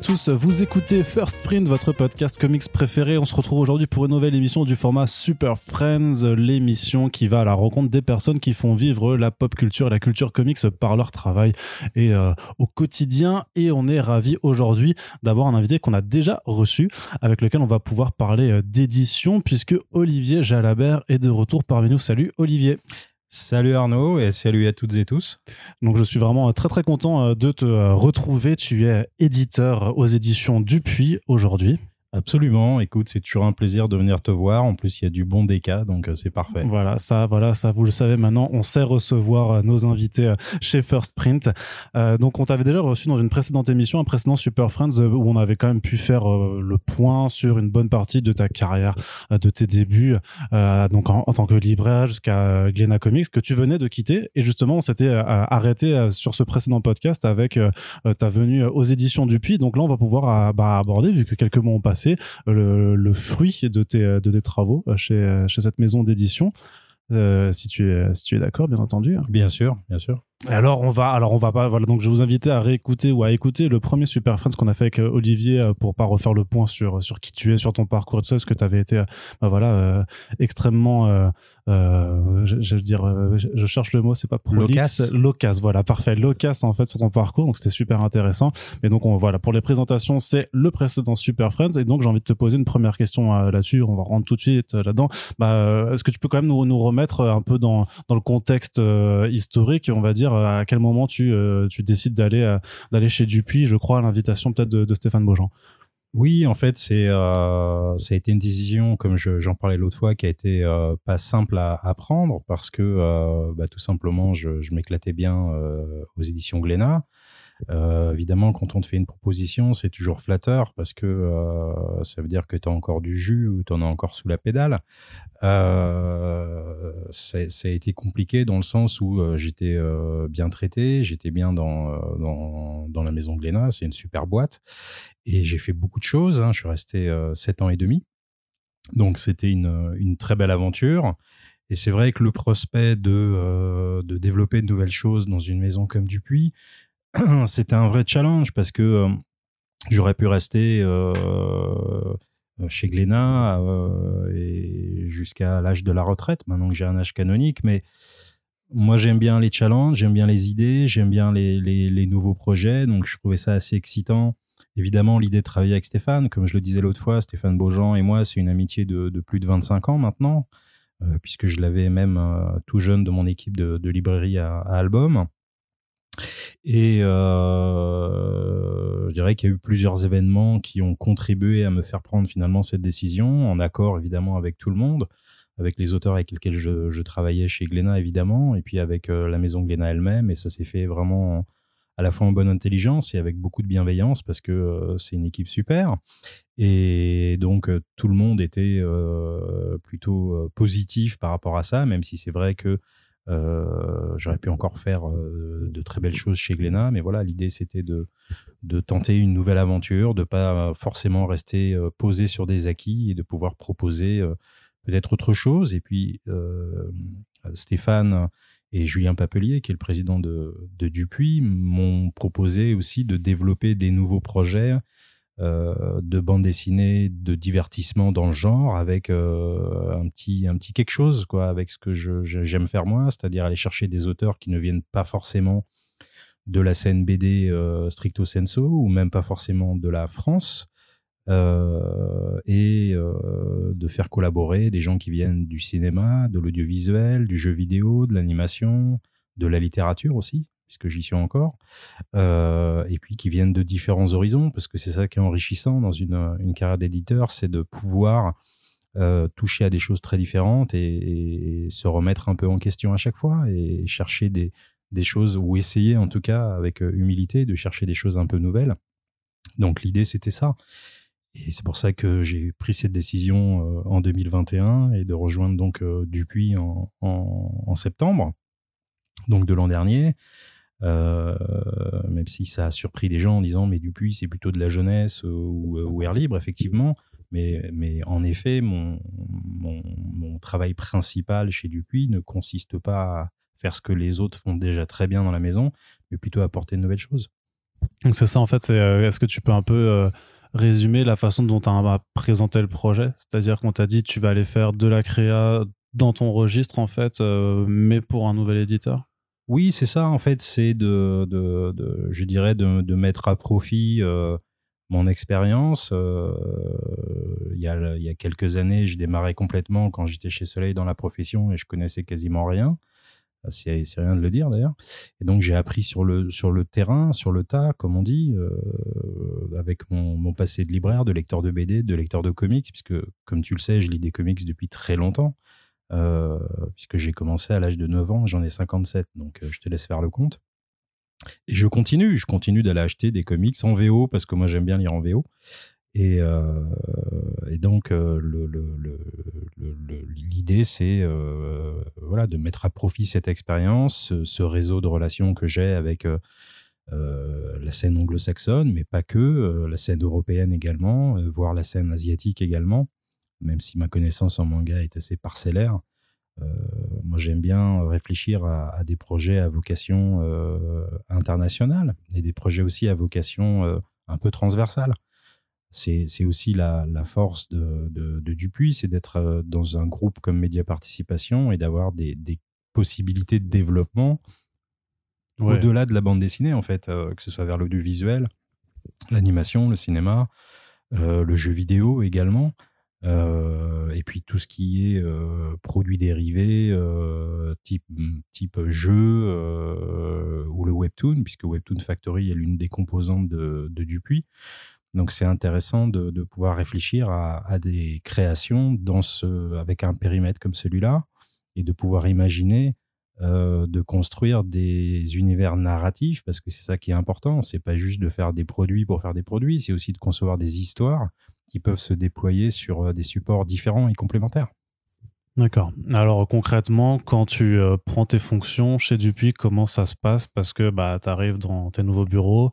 Tous, vous écoutez First Print, votre podcast comics préféré. On se retrouve aujourd'hui pour une nouvelle émission du format Super Friends, l'émission qui va à la rencontre des personnes qui font vivre la pop culture et la culture comics par leur travail et euh, au quotidien. Et on est ravi aujourd'hui d'avoir un invité qu'on a déjà reçu, avec lequel on va pouvoir parler euh, d'édition, puisque Olivier Jalabert est de retour parmi nous. Salut Olivier. Salut Arnaud et salut à toutes et tous. Donc je suis vraiment très très content euh, de te euh, retrouver. Tu es éditeur aux éditions Dupuis aujourd'hui. Absolument. Écoute, c'est toujours un plaisir de venir te voir. En plus, il y a du bon déca, donc euh, c'est parfait. Voilà, ça, voilà, ça, vous le savez maintenant. On sait recevoir euh, nos invités euh, chez First Print. donc, on t'avait déjà reçu dans une précédente émission, un précédent Super Friends, où on avait quand même pu faire le point sur une bonne partie de ta carrière, de tes débuts, donc en, tant que libraire jusqu'à Glena Comics, que tu venais de quitter. Et justement, on s'était arrêté sur ce précédent podcast avec ta venue aux éditions Dupuis. Donc là, on va pouvoir bah, aborder, vu que quelques mois ont passé le, fruit de tes, de tes travaux euh, chez, euh, cette maison d'édition. Euh, si tu es, si tu es d'accord, bien entendu. Bien sûr, bien sûr. Alors on va, alors on va pas, voilà. Donc je vais vous inviter à réécouter ou à écouter le premier Super Friends qu'on a fait avec Olivier pour pas refaire le point sur sur qui tu es, sur ton parcours et tout ça, parce que tu avais été, bah voilà, extrêmement euh, je, veux dire, euh, je, cherche le mot, c'est pas prolixe. Locas. voilà, parfait. Locas, en fait, sur ton parcours, donc c'était super intéressant. Mais donc, on, voilà, pour les présentations, c'est le précédent Super Friends. Et donc, j'ai envie de te poser une première question euh, là-dessus. On va rentrer tout de suite là-dedans. Bah, est-ce que tu peux quand même nous, nous remettre un peu dans, dans le contexte historique, on va dire, à quel moment tu, tu décides d'aller d'aller chez Dupuis, je crois, à l'invitation peut-être de, Stéphane Beaujean oui, en fait, c'est euh, ça a été une décision, comme j'en parlais l'autre fois, qui a été euh, pas simple à, prendre parce que euh, bah, tout simplement, je, je m'éclatais bien euh, aux éditions Glénat. Euh, évidemment, quand on te fait une proposition, c'est toujours flatteur parce que euh, ça veut dire que tu as encore du jus ou tu en as encore sous la pédale. Euh, ça a été compliqué dans le sens où j'étais bien traité, j'étais bien dans, dans, la maison Glénat, c'est une super boîte. Et j'ai fait beaucoup de choses, hein. je suis resté sept ans et demi. Donc c'était une, une très belle aventure. Et c'est vrai que le prospect de, de développer de nouvelles choses dans une maison comme Dupuis, c'était un vrai challenge parce que euh, j'aurais pu rester euh, chez Glénat euh, jusqu'à l'âge de la retraite, maintenant que j'ai un âge canonique, mais moi j'aime bien les challenges, j'aime bien les idées, j'aime bien les, nouveaux projets, donc je trouvais ça assez excitant. Évidemment, l'idée de travailler avec Stéphane, comme je le disais l'autre fois, Stéphane Beaujean et moi, c'est une amitié de, plus de 25 ans maintenant, puisque je l'avais même tout jeune de mon équipe de, de librairie à, à Album. Et euh, je dirais qu'il y a eu plusieurs événements qui ont contribué à me faire prendre finalement cette décision, en accord évidemment avec tout le monde, avec les auteurs avec lesquels je, travaillais chez Glénat évidemment, et puis avec euh, la maison Glénat elle-même. Et ça s'est fait vraiment à la fois en bonne intelligence et avec beaucoup de bienveillance parce que euh, c'est une équipe super. Et donc tout le monde était plutôt positif par rapport à ça, même si c'est vrai que J'aurais pu encore faire euh, de très belles choses chez Glénat, mais voilà, l'idée c'était de, de tenter une nouvelle aventure, de pas forcément rester euh, posé sur des acquis et de pouvoir proposer euh, peut-être autre chose. Et puis Stéphane et Julien Papelier, qui est le président de, de Dupuis, m'ont proposé aussi de développer des nouveaux projets euh, de bande dessinée, de divertissement dans le genre, avec euh, un petit un petit quelque chose quoi, avec ce que j'aime faire moi, c'est-à-dire aller chercher des auteurs qui ne viennent pas forcément de la scène BD euh, stricto sensu ou même pas forcément de la France. Et de faire collaborer des gens qui viennent du cinéma, de l'audiovisuel, du jeu vidéo, de l'animation, de la littérature aussi puisque j'y suis encore, euh, et puis qui viennent de différents horizons, parce que c'est ça qui est enrichissant dans une, carrière d'éditeur, c'est de pouvoir euh, toucher à des choses très différentes et, se remettre un peu en question à chaque fois et chercher des, choses, ou essayer en tout cas avec euh, humilité de chercher des choses un peu nouvelles. Donc l'idée c'était ça. Et c'est pour ça que j'ai pris cette décision en 2021 et de rejoindre donc Dupuis en, en septembre, donc de l'an dernier. Euh, même si ça a surpris des gens en disant mais Dupuis c'est plutôt de la jeunesse ou, ou, air libre effectivement. Mais, mais en effet mon, mon, travail principal chez Dupuis ne consiste pas à faire ce que les autres font déjà très bien dans la maison mais plutôt à apporter de nouvelles choses. Donc c'est ça en fait, est-ce que tu peux un peu résumer la façon dont tu as présenté le projet? C'est-à-dire qu'on t'a dit tu vas aller faire de la créa dans ton registre en fait, mais pour un nouvel éditeur? Oui, c'est ça, en fait, c'est de, je dirais, de, mettre à profit euh, mon expérience. Euh, il, y a, quelques années, je démarrais complètement quand j'étais chez Soleil dans la profession et je connaissais quasiment rien. C'est rien de le dire d'ailleurs. Et donc j'ai appris sur le, sur le terrain, sur le tas, comme on dit, euh, avec mon, mon, passé de libraire, de lecteur de BD, de lecteur de comics, puisque comme tu le sais, je lis des comics depuis très longtemps. Euh, puisque j'ai commencé à l'âge de 9 ans, j'en ai 57, donc euh, je te laisse faire le compte. Et je continue, je continue d'aller acheter des comics en VO, parce que moi j'aime bien lire en VO. Et, euh, et donc, l'idée, c'est voilà, de mettre à profit cette expérience, ce, réseau de relations que j'ai avec la scène anglo-saxonne, mais pas que, la scène européenne également, voire la scène asiatique également même si ma connaissance en manga est assez parcellaire. Euh, moi, j'aime bien réfléchir à, des projets à vocation euh, internationale et des projets aussi à vocation euh, un peu transversale. C'est aussi la, force de, Dupuis, c'est d'être dans un groupe comme Média Participation et d'avoir des, possibilités de développement au-delà de la bande dessinée, en fait, que ce soit vers l'audiovisuel, l'animation, le cinéma, le jeu vidéo également. Euh, et puis tout ce qui est euh, produits dérivés, euh, type, type jeu ou le webtoon, puisque Webtoon Factory est l'une des composantes de, Dupuis. Donc c'est intéressant de, pouvoir réfléchir à, des créations dans ce, avec un périmètre comme celui-là et de pouvoir imaginer de construire des univers narratifs parce que c'est ça qui est important. C'est pas juste de faire des produits pour faire des produits, c'est aussi de concevoir des histoires qui peuvent se déployer sur euh, des supports différents et complémentaires. D'accord. Alors concrètement, quand tu euh, prends tes fonctions chez Dupuis, comment ça se passe? Parce que bah, tu arrives dans tes nouveaux bureaux,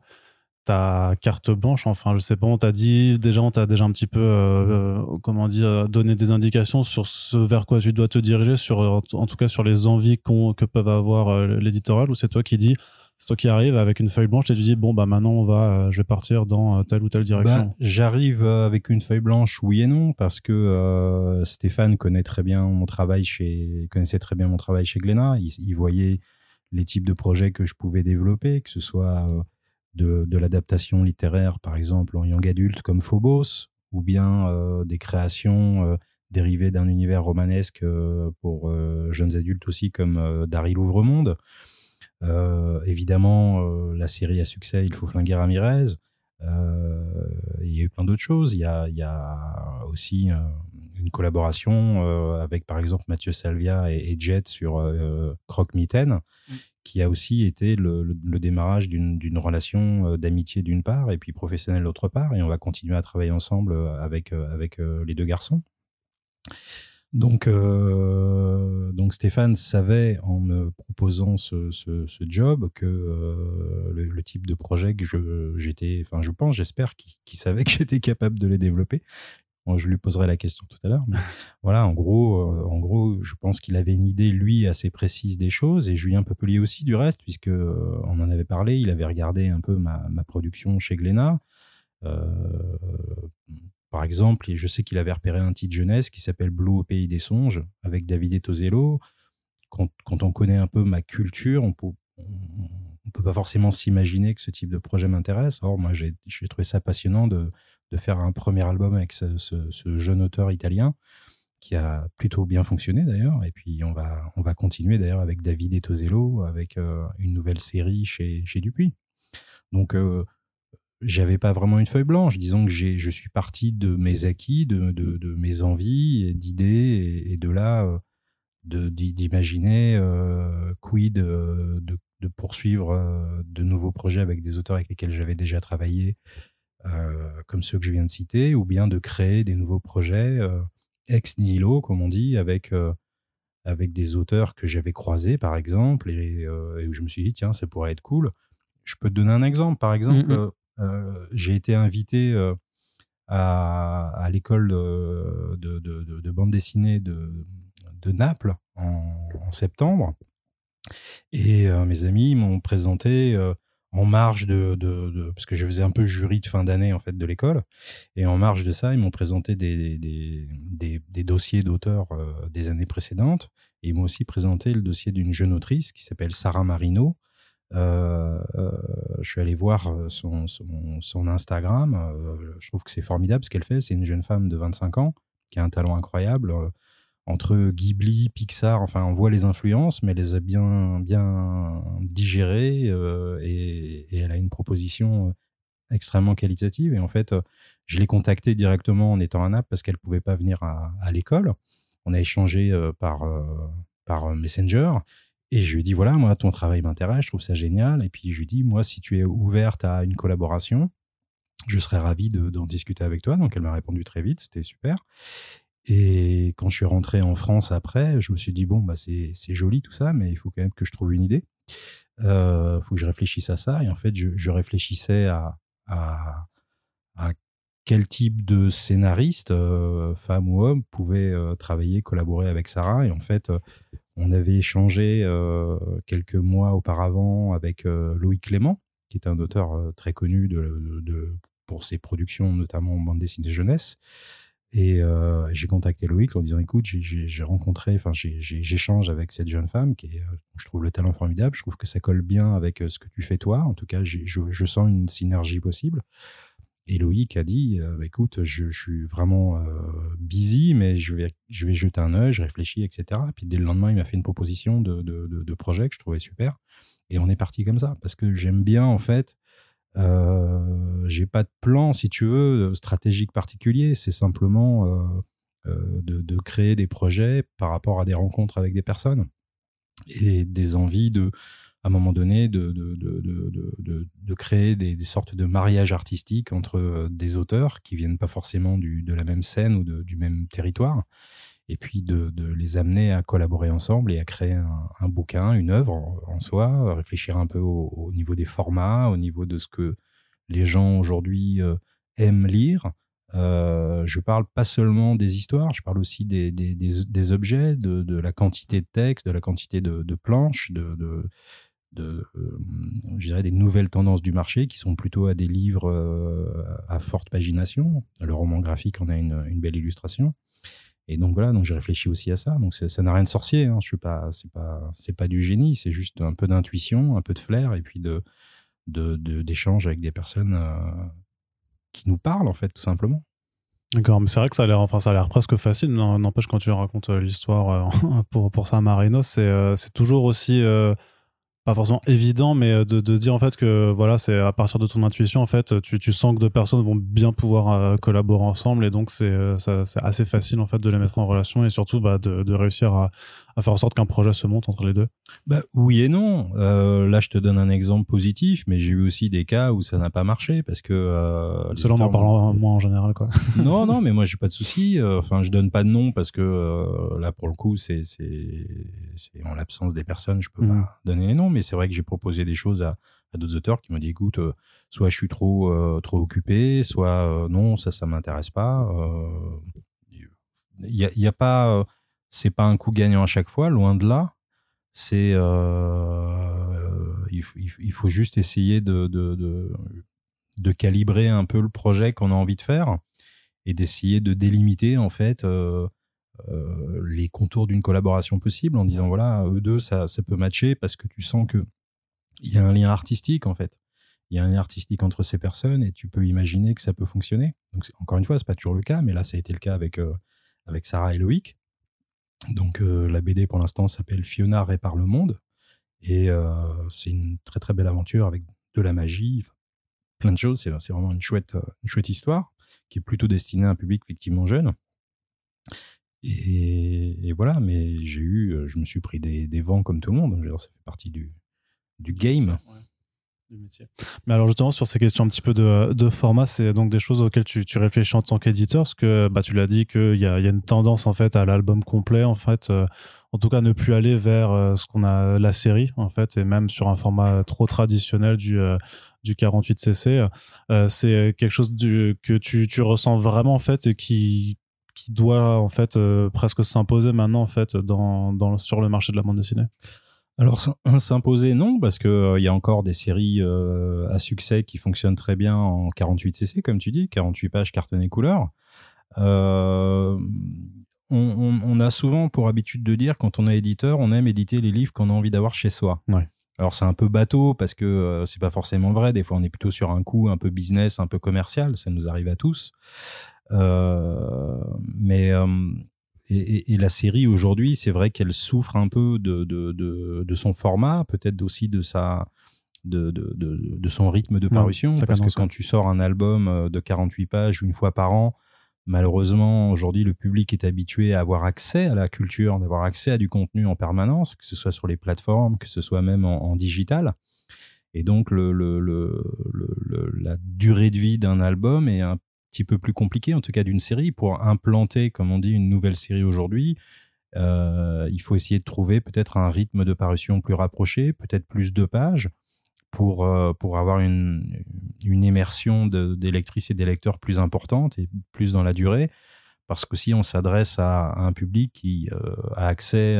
ta carte blanche, enfin je sais pas, on t'a dit déjà, on t'a déjà un petit peu, euh, comment dire, donné des indications sur ce vers quoi tu dois te diriger, sur, en tout cas sur les envies que peuvent avoir l'éditorial, ou c'est toi qui dis c'est toi qui arrives avec une feuille blanche et tu dis bon bah maintenant on va euh, je vais partir dans euh, telle ou telle direction. Bah, j'arrive euh, avec une feuille blanche oui et non parce que Stéphane connaît très bien mon travail chez connaissait très bien mon travail chez Glénat, il, voyait les types de projets que je pouvais développer, que ce soit de, de l'adaptation littéraire par exemple en young adulte comme Phobos ou bien des créations dérivées d'un univers romanesque pour jeunes adultes aussi comme Daryl Ouvremonde. Euh, évidemment, euh, la série à succès, il faut flinguer Ramirez. Euh, il y a eu plein d'autres choses. Il y a, il y a aussi une collaboration avec, par exemple, Mathieu Salvia et, Jet sur Croque Mitaine, mm. qui a aussi été le, démarrage d'une relation d'amitié d'une part et puis professionnelle d'autre part. Et on va continuer à travailler ensemble avec, avec les deux garçons. Donc, euh, donc Stéphane savait en me proposant ce, ce, job que euh, le, type de projet que j'étais, enfin je pense, j'espère qu'il, savait que j'étais capable de les développer. Moi, je lui poserai la question tout à l'heure. Voilà, en gros, euh, en gros, je pense qu'il avait une idée lui assez précise des choses et Julien Pepelier aussi du reste, puisque on en avait parlé. Il avait regardé un peu ma, ma production chez Glénat. Par exemple, je sais qu'il avait repéré un titre jeunesse qui s'appelle Blue au pays des songes avec David Etozello. Quand, quand, on connaît un peu ma culture, on peut, peut pas forcément s'imaginer que ce type de projet m'intéresse. Or, moi, j'ai trouvé ça passionnant de, faire un premier album avec ce, jeune auteur italien qui a plutôt bien fonctionné d'ailleurs. Et puis, on va, on va continuer d'ailleurs avec David Etozello, avec euh, une nouvelle série chez, chez Dupuis. Donc, euh, j'avais pas vraiment une feuille blanche. Disons que je suis parti de mes acquis, de, de, mes envies, d'idées, et, de là, euh, d'imaginer euh, quid euh, de, de, poursuivre de nouveaux projets avec des auteurs avec lesquels j'avais déjà travaillé, comme ceux que je viens de citer, ou bien de créer des nouveaux projets ex nihilo, comme on dit, avec avec des auteurs que j'avais croisés, par exemple, et, où je me suis dit, tiens, ça pourrait être cool. Je peux te donner un exemple. Par exemple, mmh, mmh. Euh, j'ai été invité euh, à, l'école de, bande dessinée de, Naples en, septembre. Et euh, mes amis m'ont présenté en marge de, parce que je faisais un peu jury de fin d'année en fait de l'école et en marge de ça ils m'ont présenté des, dossiers d'auteurs des années précédentes et ils m'ont aussi présenté le dossier d'une jeune autrice qui s'appelle Sarah Marino je suis allé voir son, son, Instagram je trouve que c'est formidable ce qu'elle fait c'est une jeune femme de 25 ans qui a un talent incroyable entre Ghibli, Pixar, enfin on voit les influences, mais elle les a bien, bien digérées euh, et, elle a une proposition euh, extrêmement qualitative. Et en fait, euh, je l'ai contactée directement en étant un app parce qu'elle pouvait pas venir à, l'école. On a échangé par Messenger. Et je lui dit, voilà, moi, ton travail m'intéresse, je trouve ça génial. Et puis, je lui dit, moi, si tu es ouverte à une collaboration, je serais ravi d'en discuter avec toi. Donc, elle m'a répondu très vite, c'était super. Et quand je suis rentré en France après, je me suis dit, bon, bah, c'est joli tout ça, mais il faut quand même que je trouve une idée. Il euh, faut que je réfléchisse à ça. Et en fait, je, réfléchissais à, à, à, quel type de scénariste, euh, femme ou homme, pouvait euh, travailler, collaborer avec Sarah. Et en fait, on avait échangé euh, quelques mois auparavant avec Loïc Clément, qui est un auteur très connu pour ses productions, notamment en bande dessinée jeunesse. Et euh, j'ai contacté Loïc en disant écoute, j'ai rencontré, enfin, j'échange avec cette jeune femme qui est, euh, je trouve le talent formidable. Je trouve que ça colle bien avec euh, ce que tu fais toi. En tout cas, je, sens une synergie possible. Et Loïc a dit bah, écoute, je, suis vraiment busy, mais je vais, je vais jeter un œil, je réfléchis, etc. Et puis dès le lendemain, il m'a fait une proposition de, projet que je trouvais super. Et on est parti comme ça parce que j'aime bien en fait euh, j'ai pas de plan, si tu veux, stratégique particulier. C'est simplement euh, euh, de, créer des projets par rapport à des rencontres avec des personnes et des envies de, à un moment donné, de, de, de, de créer des, des, sortes de mariages artistiques entre des auteurs qui viennent pas forcément du, de la même scène ou du même territoire et puis de, les amener à collaborer ensemble et à créer un, bouquin, une œuvre en, soi, réfléchir un peu au, au, niveau des formats, au niveau de ce que les gens aujourd'hui euh, aiment lire. Euh, je parle pas seulement des histoires, je parle aussi des, des, des, des objets, de, de, la quantité de textes, de la quantité de, de planches, de, de, euh, je dirais des nouvelles tendances du marché qui sont plutôt à des livres euh, à forte pagination. Le roman graphique en a une, belle illustration. Et donc voilà, donc j'ai réfléchi aussi à ça. Donc ça n'a rien de sorcier. Hein. Je pas, c'est pas, c'est pas du génie. C'est juste un peu d'intuition, un peu de flair, et puis de d'échanges de, avec des personnes euh, qui nous parlent en fait, tout simplement. D'accord, mais c'est vrai que ça a l'air, enfin, ça a l'air presque facile. N'empêche quand tu racontes euh, l'histoire pour pour San Marino, c'est toujours aussi pas forcément évident, mais euh, de, dire en fait que voilà, c'est à partir de ton intuition, en fait, tu, sens que deux personnes vont bien pouvoir euh, collaborer ensemble et donc c'est euh, c'est assez facile en fait de les mettre en relation et surtout bah, de réussir à, à faire en sorte qu'un projet se monte entre les deux? Bah, Oui et non. Euh, là, je te donne un exemple positif, mais j'ai eu aussi des cas où ça n'a pas marché parce que. Euh, Selon en parlant moi en général, quoi. non, non, mais moi, j'ai pas de souci. Euh, enfin, je donne pas de nom parce que euh, là, pour le coup, c'est en l'absence des personnes, je peux mmh. pas donner les noms, mais c'est vrai que j'ai proposé des choses à, à d'autres auteurs qui m'ont dit écoute, soit je suis trop, trop occupé, soit non, ça, ça m'intéresse pas. Il y a, y a pas c'est pas un coup gagnant à chaque fois, loin de là. C'est euh, il, faut juste essayer de, calibrer un peu le projet qu'on a envie de faire et d'essayer de délimiter en fait euh, euh, les contours d'une collaboration possible en disant voilà eux deux ça, peut matcher parce que tu sens que il y a un lien artistique en fait. Il y a un lien artistique entre ces personnes et tu peux imaginer que ça peut fonctionner. Donc encore une fois c'est pas toujours le cas mais là ça a été le cas avec avec Sarah et Loïc donc euh, la BD pour l'instant s'appelle Fiona répare le monde et euh, c'est une très très belle aventure avec de la magie, plein de choses. C'est, c'est vraiment une chouette, euh, une chouette histoire qui est plutôt destinée à un public effectivement jeune. Et, et voilà, mais j'ai eu, je me suis pris des, des vents comme tout le monde. ça fait partie du, du game. Mais alors justement sur ces questions un petit peu de, format, c'est donc des choses auxquelles tu, réfléchis en tant qu'éditeur, parce que bah, tu l'as dit qu'il y a, y a une tendance en fait à l'album complet, en fait, euh, en tout cas ne plus aller vers euh, ce qu'on a la série en fait, et même sur un format trop traditionnel du euh, du 48 cc. c'est quelque chose que tu, tu ressens vraiment en fait et qui qui doit en fait presque s'imposer maintenant en fait dans, dans sur le marché de la bande dessinée. Alors s'imposer non parce que il y a encore des séries à succès qui fonctionnent très bien en 48 cc comme tu dis 48 pages cartonnées couleur on, on, a souvent pour habitude de dire quand on est éditeur on aime éditer les livres qu'on a envie d'avoir chez soi ouais. Alors c'est un peu bateau parce que euh, c'est pas forcément vrai. Des fois on est plutôt sur un coup un peu business, un peu commercial. Ça nous arrive à tous. Euh, mais euh, et, et, la série aujourd'hui, c'est vrai qu'elle souffre un peu de, de, de, de son format, peut-être aussi de sa de, de, de, son rythme de parution. parce que quand tu sors un album de 48 pages une fois par an, Malheureusement, aujourd'hui, le public est habitué à avoir accès à la culture, d'avoir accès à du contenu en permanence, que ce soit sur les plateformes, que ce soit même en, digital. Et donc, le, le, le, la durée de vie d'un album est un petit peu plus compliquée, en tout cas d'une série. Pour implanter, comme on dit, une nouvelle série aujourd'hui, euh, il faut essayer de trouver peut-être un rythme de parution plus rapproché, peut-être plus de pages pour, euh, pour avoir une, une immersion d'électrices et d'électeurs plus importante et plus dans la durée. Parce que si on s'adresse à, un public qui euh, a accès,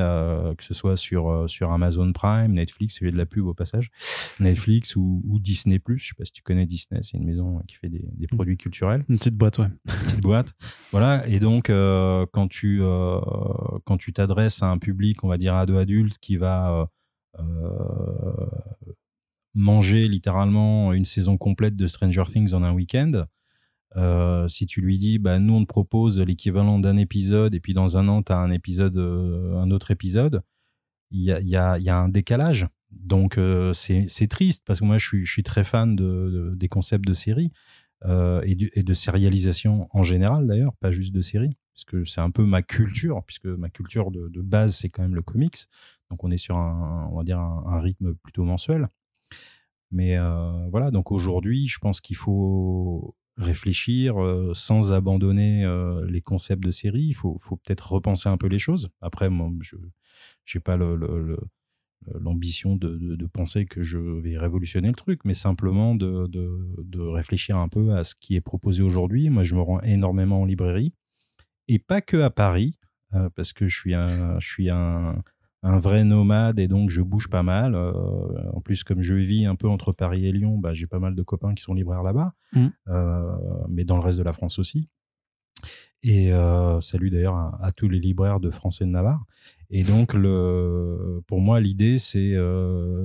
que ce soit sur, euh, sur Amazon Prime, Netflix, il y a de la pub au passage, Netflix ou, ou Disney+, je sais pas si tu connais Disney, c'est une maison qui fait des, des, produits culturels. Une petite boîte, ouais. Une petite boîte. Voilà. Et donc, quand tu quand tu t'adresses à un public, on va dire ado adulte, qui va manger littéralement une saison complète de Stranger Things en un week-end. Euh, si tu lui dis, bah, nous, on te propose l'équivalent d'un épisode, et puis dans un an, tu as un épisode, euh, un autre épisode, il y a, un décalage. Donc, euh, c'est triste, parce que moi, je suis, très fan de, des concepts de séries et, de sérialisation en général, d'ailleurs, pas juste de séries, parce que c'est un peu ma culture, puisque ma culture de, base, c'est quand même le comics. Donc, on est sur un, on va dire un rythme plutôt mensuel. Mais voilà, donc aujourd'hui, je pense qu'il faut réfléchir euh, sans abandonner euh, les concepts de série. Il faut, peut-être repenser un peu les choses. Après, moi, je n'ai pas l'ambition de, penser que je vais révolutionner le truc, mais simplement de, réfléchir un peu à ce qui est proposé aujourd'hui. Moi, je me rends énormément en librairie, et pas que à Paris, parce que je suis un, un vrai nomade et donc je bouge pas mal. Euh, en plus, comme je vis un peu entre Paris et Lyon, bah, j'ai pas mal de copains qui sont libraires là-bas, mmh. euh, mais dans le reste de la France aussi. Et euh, salut d'ailleurs à, tous les libraires de France et de Navarre. Et donc, le, pour moi, l'idée, c'est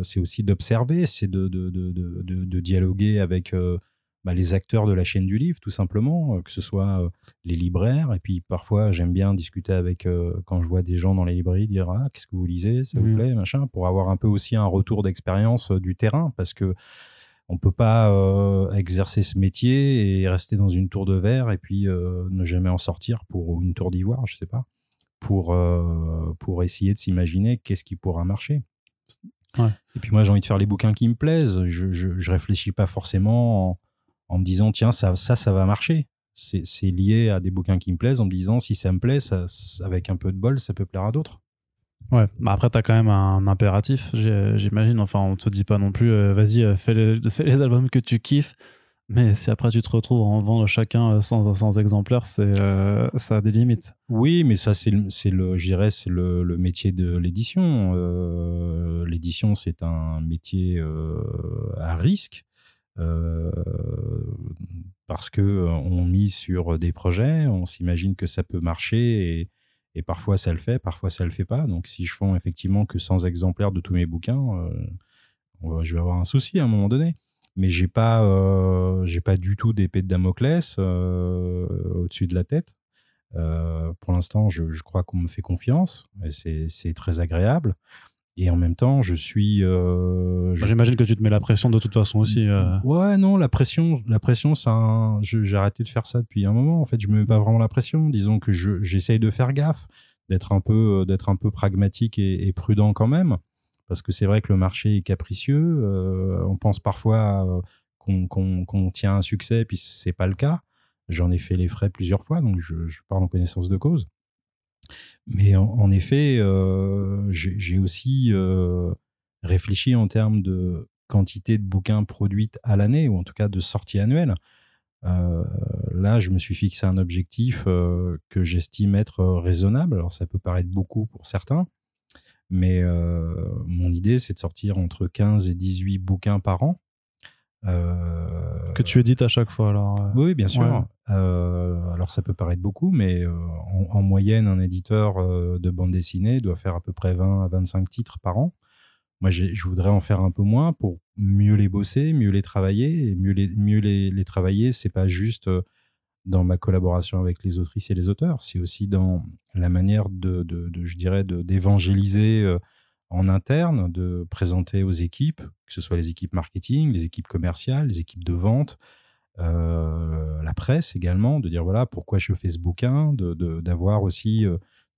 c'est aussi d'observer, c'est de, de, de, de, dialoguer avec bah, les acteurs de la chaîne du livre, tout simplement, euh, que ce soit euh, les libraires. Et puis parfois, j'aime bien discuter avec, euh, quand je vois des gens dans les librairies, dire ah, qu'est-ce que vous lisez, ça vous mmh. plaît, machin, pour avoir un peu aussi un retour d'expérience du terrain, parce que on peut pas exercer ce métier et rester dans une tour de verre et puis ne jamais en sortir pour une tour d'ivoire, je sais pas, pour pour essayer de s'imaginer qu'est-ce qui pourra marcher. Et puis moi, j'ai envie de faire les bouquins qui me plaisent. Je, je, je réfléchis pas forcément en, en me disant tiens ça ça ça va marcher c'est lié à des bouquins qui me plaisent en me disant si ça me plaît ça, avec un peu de bol ça peut plaire à d'autres ouais bah après t'as quand même un impératif j'imagine enfin on te dit pas non plus euh, vas-y euh, fais, les, fais les albums que tu kiffes mais si après tu te retrouves en vendre chacun sans, sans exemplaires, c'est euh, ça a des limites. Oui, mais ça c'est c'est le, c'est le, le, métier de l'édition. l'édition c'est un métier à risque. Euh, parce que euh, on mise sur des projets, on s'imagine que ça peut marcher et, parfois ça le fait, parfois ça le fait pas. Donc si je fais effectivement que 100 exemplaires de tous mes bouquins, euh, je vais avoir un souci à un moment donné. Mais j'ai pas, j'ai pas du tout d'épée de Damoclès au-dessus de la tête. Pour l'instant, je, je, crois qu'on me fait confiance et c'est très agréable. Et en même temps, je suis. Euh, J'imagine que tu te mets la pression de toute façon aussi. Euh. Ouais, non, la pression, la pression, ça, j'ai arrêté de faire ça depuis un moment. En fait, je me mets pas vraiment la pression. Disons que j'essaye de faire gaffe, d'être un peu, d'être un peu pragmatique et, prudent quand même, parce que c'est vrai que le marché est capricieux. Euh, on pense parfois qu'on tient un succès, puis c'est pas le cas. J'en ai fait les frais plusieurs fois, donc je, je parle en connaissance de cause. Mais en, effet, euh, j'ai aussi euh, réfléchi en termes de quantité de bouquins produites à l'année, ou en tout cas de sorties annuelles. Euh, là, je me suis fixé un objectif que j'estime être raisonnable. Alors, ça peut paraître beaucoup pour certains, Mais mon idée, c'est de sortir entre 15 et 18 bouquins par an. Que tu édites à chaque fois alors Oui, bien sûr. alors ça peut paraître beaucoup, mais en, en, moyenne, un éditeur de bande dessinée doit faire à peu près 20 à 25 titres par an. Moi, je voudrais en faire un peu moins pour mieux les bosser, mieux les travailler. Et mieux les, mieux les, les travailler, c'est pas juste euh, dans ma collaboration avec les autrices et les auteurs, c'est aussi dans la manière de, de, je dirais, d'évangéliser euh, en interne, de présenter aux équipes, que ce soit les équipes marketing, les équipes commerciales, les équipes de vente, euh, la presse également, de dire voilà pourquoi je fais ce bouquin, d'avoir aussi,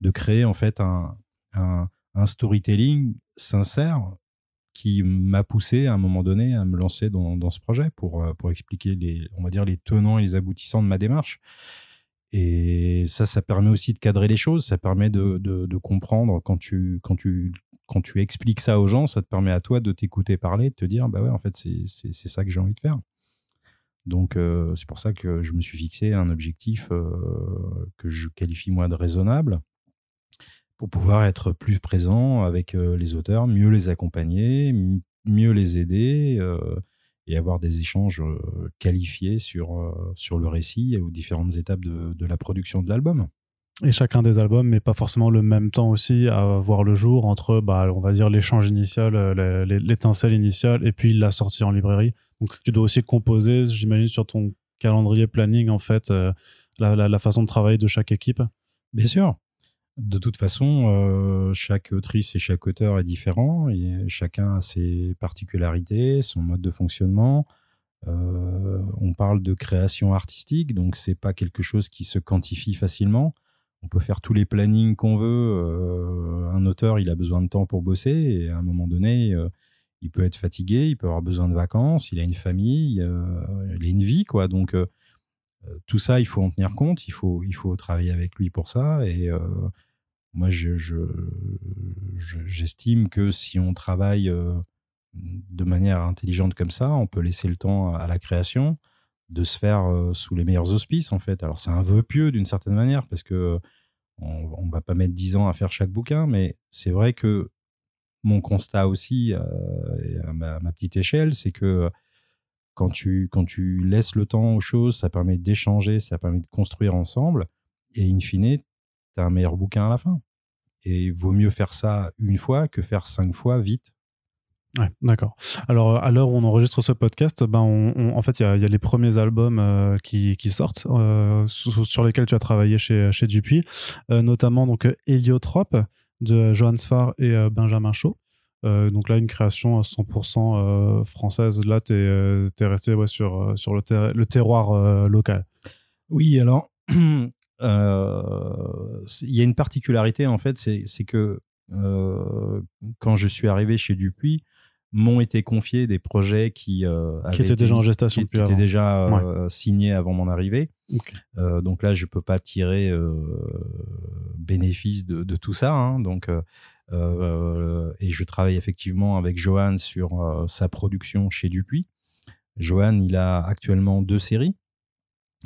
de créer en fait un, un, un storytelling sincère qui m'a poussé à un moment donné à me lancer dans, dans, ce projet pour, euh, pour expliquer les, on va dire, les tenants et les aboutissants de ma démarche. Et ça, ça permet aussi de cadrer les choses, ça permet de, de, de comprendre quand tu, quand, tu, quand tu expliques ça aux gens, ça te permet à toi de t'écouter parler, de te dire, bah ouais, en fait, c'est ça que j'ai envie de faire. Donc, euh, c'est pour ça que je me suis fixé un objectif euh, que je qualifie moi de raisonnable, pour pouvoir être plus présent avec euh, les auteurs, mieux les accompagner, mieux les aider et avoir des échanges qualifiés sur, sur le récit et aux différentes étapes de, de la production de l'album. Et chacun des albums, mais pas forcément le même temps aussi à voir le jour entre, bah, on va dire, l'échange initial, l'étincelle initiale, et puis la sortie en librairie. Donc tu dois aussi composer, j'imagine, sur ton calendrier planning, en fait, la, la, façon de travailler de chaque équipe. Bien sûr de toute façon, euh, chaque autrice et chaque auteur est différent. Et chacun a ses particularités, son mode de fonctionnement. Euh, on parle de création artistique, donc c'est pas quelque chose qui se quantifie facilement. On peut faire tous les plannings qu'on veut. Euh, un auteur, il a besoin de temps pour bosser et à un moment donné, il peut être fatigué, il peut avoir besoin de vacances, il a une famille, il a une vie, quoi. Donc tout ça, il faut en tenir compte. Il faut, il faut travailler avec lui pour ça et moi, je, j'estime que si on travaille euh, de manière intelligente comme ça, on peut laisser le temps à la création de se faire euh, sous les meilleurs auspices, en fait. Alors, c'est un vœu pieux d'une certaine manière, parce que on, ne va pas mettre dix ans à faire chaque bouquin, mais c'est vrai que mon constat aussi, euh, à, ma, petite échelle, c'est que quand tu, quand tu laisses le temps aux choses, ça permet d'échanger, ça permet de construire ensemble, et in fine, tu as un meilleur bouquin à la fin. Et il vaut mieux faire ça une fois que faire cinq fois vite. Ouais, d'accord. Alors, à l'heure où on enregistre ce podcast, ben en fait, il y a, les premiers albums euh, qui, sortent, euh, sur, lesquels tu as travaillé chez, chez Dupuis, euh, notamment donc Héliotrope de Johan Sfar et Benjamin Chaud. donc là, une création 100% française. Là, tu es, resté sur, sur le, le terroir local. Oui, alors, il y a une particularité en fait, c'est que quand je suis arrivé chez Dupuis, m'ont été confiés des projets qui, euh, qui étaient déjà en gestation, qui, étaient déjà signés avant mon arrivée. donc là, je peux pas tirer bénéfice de, de, tout ça. Hein, donc et je travaille effectivement avec Johan sur sa production chez Dupuis. Johan, il a actuellement deux séries.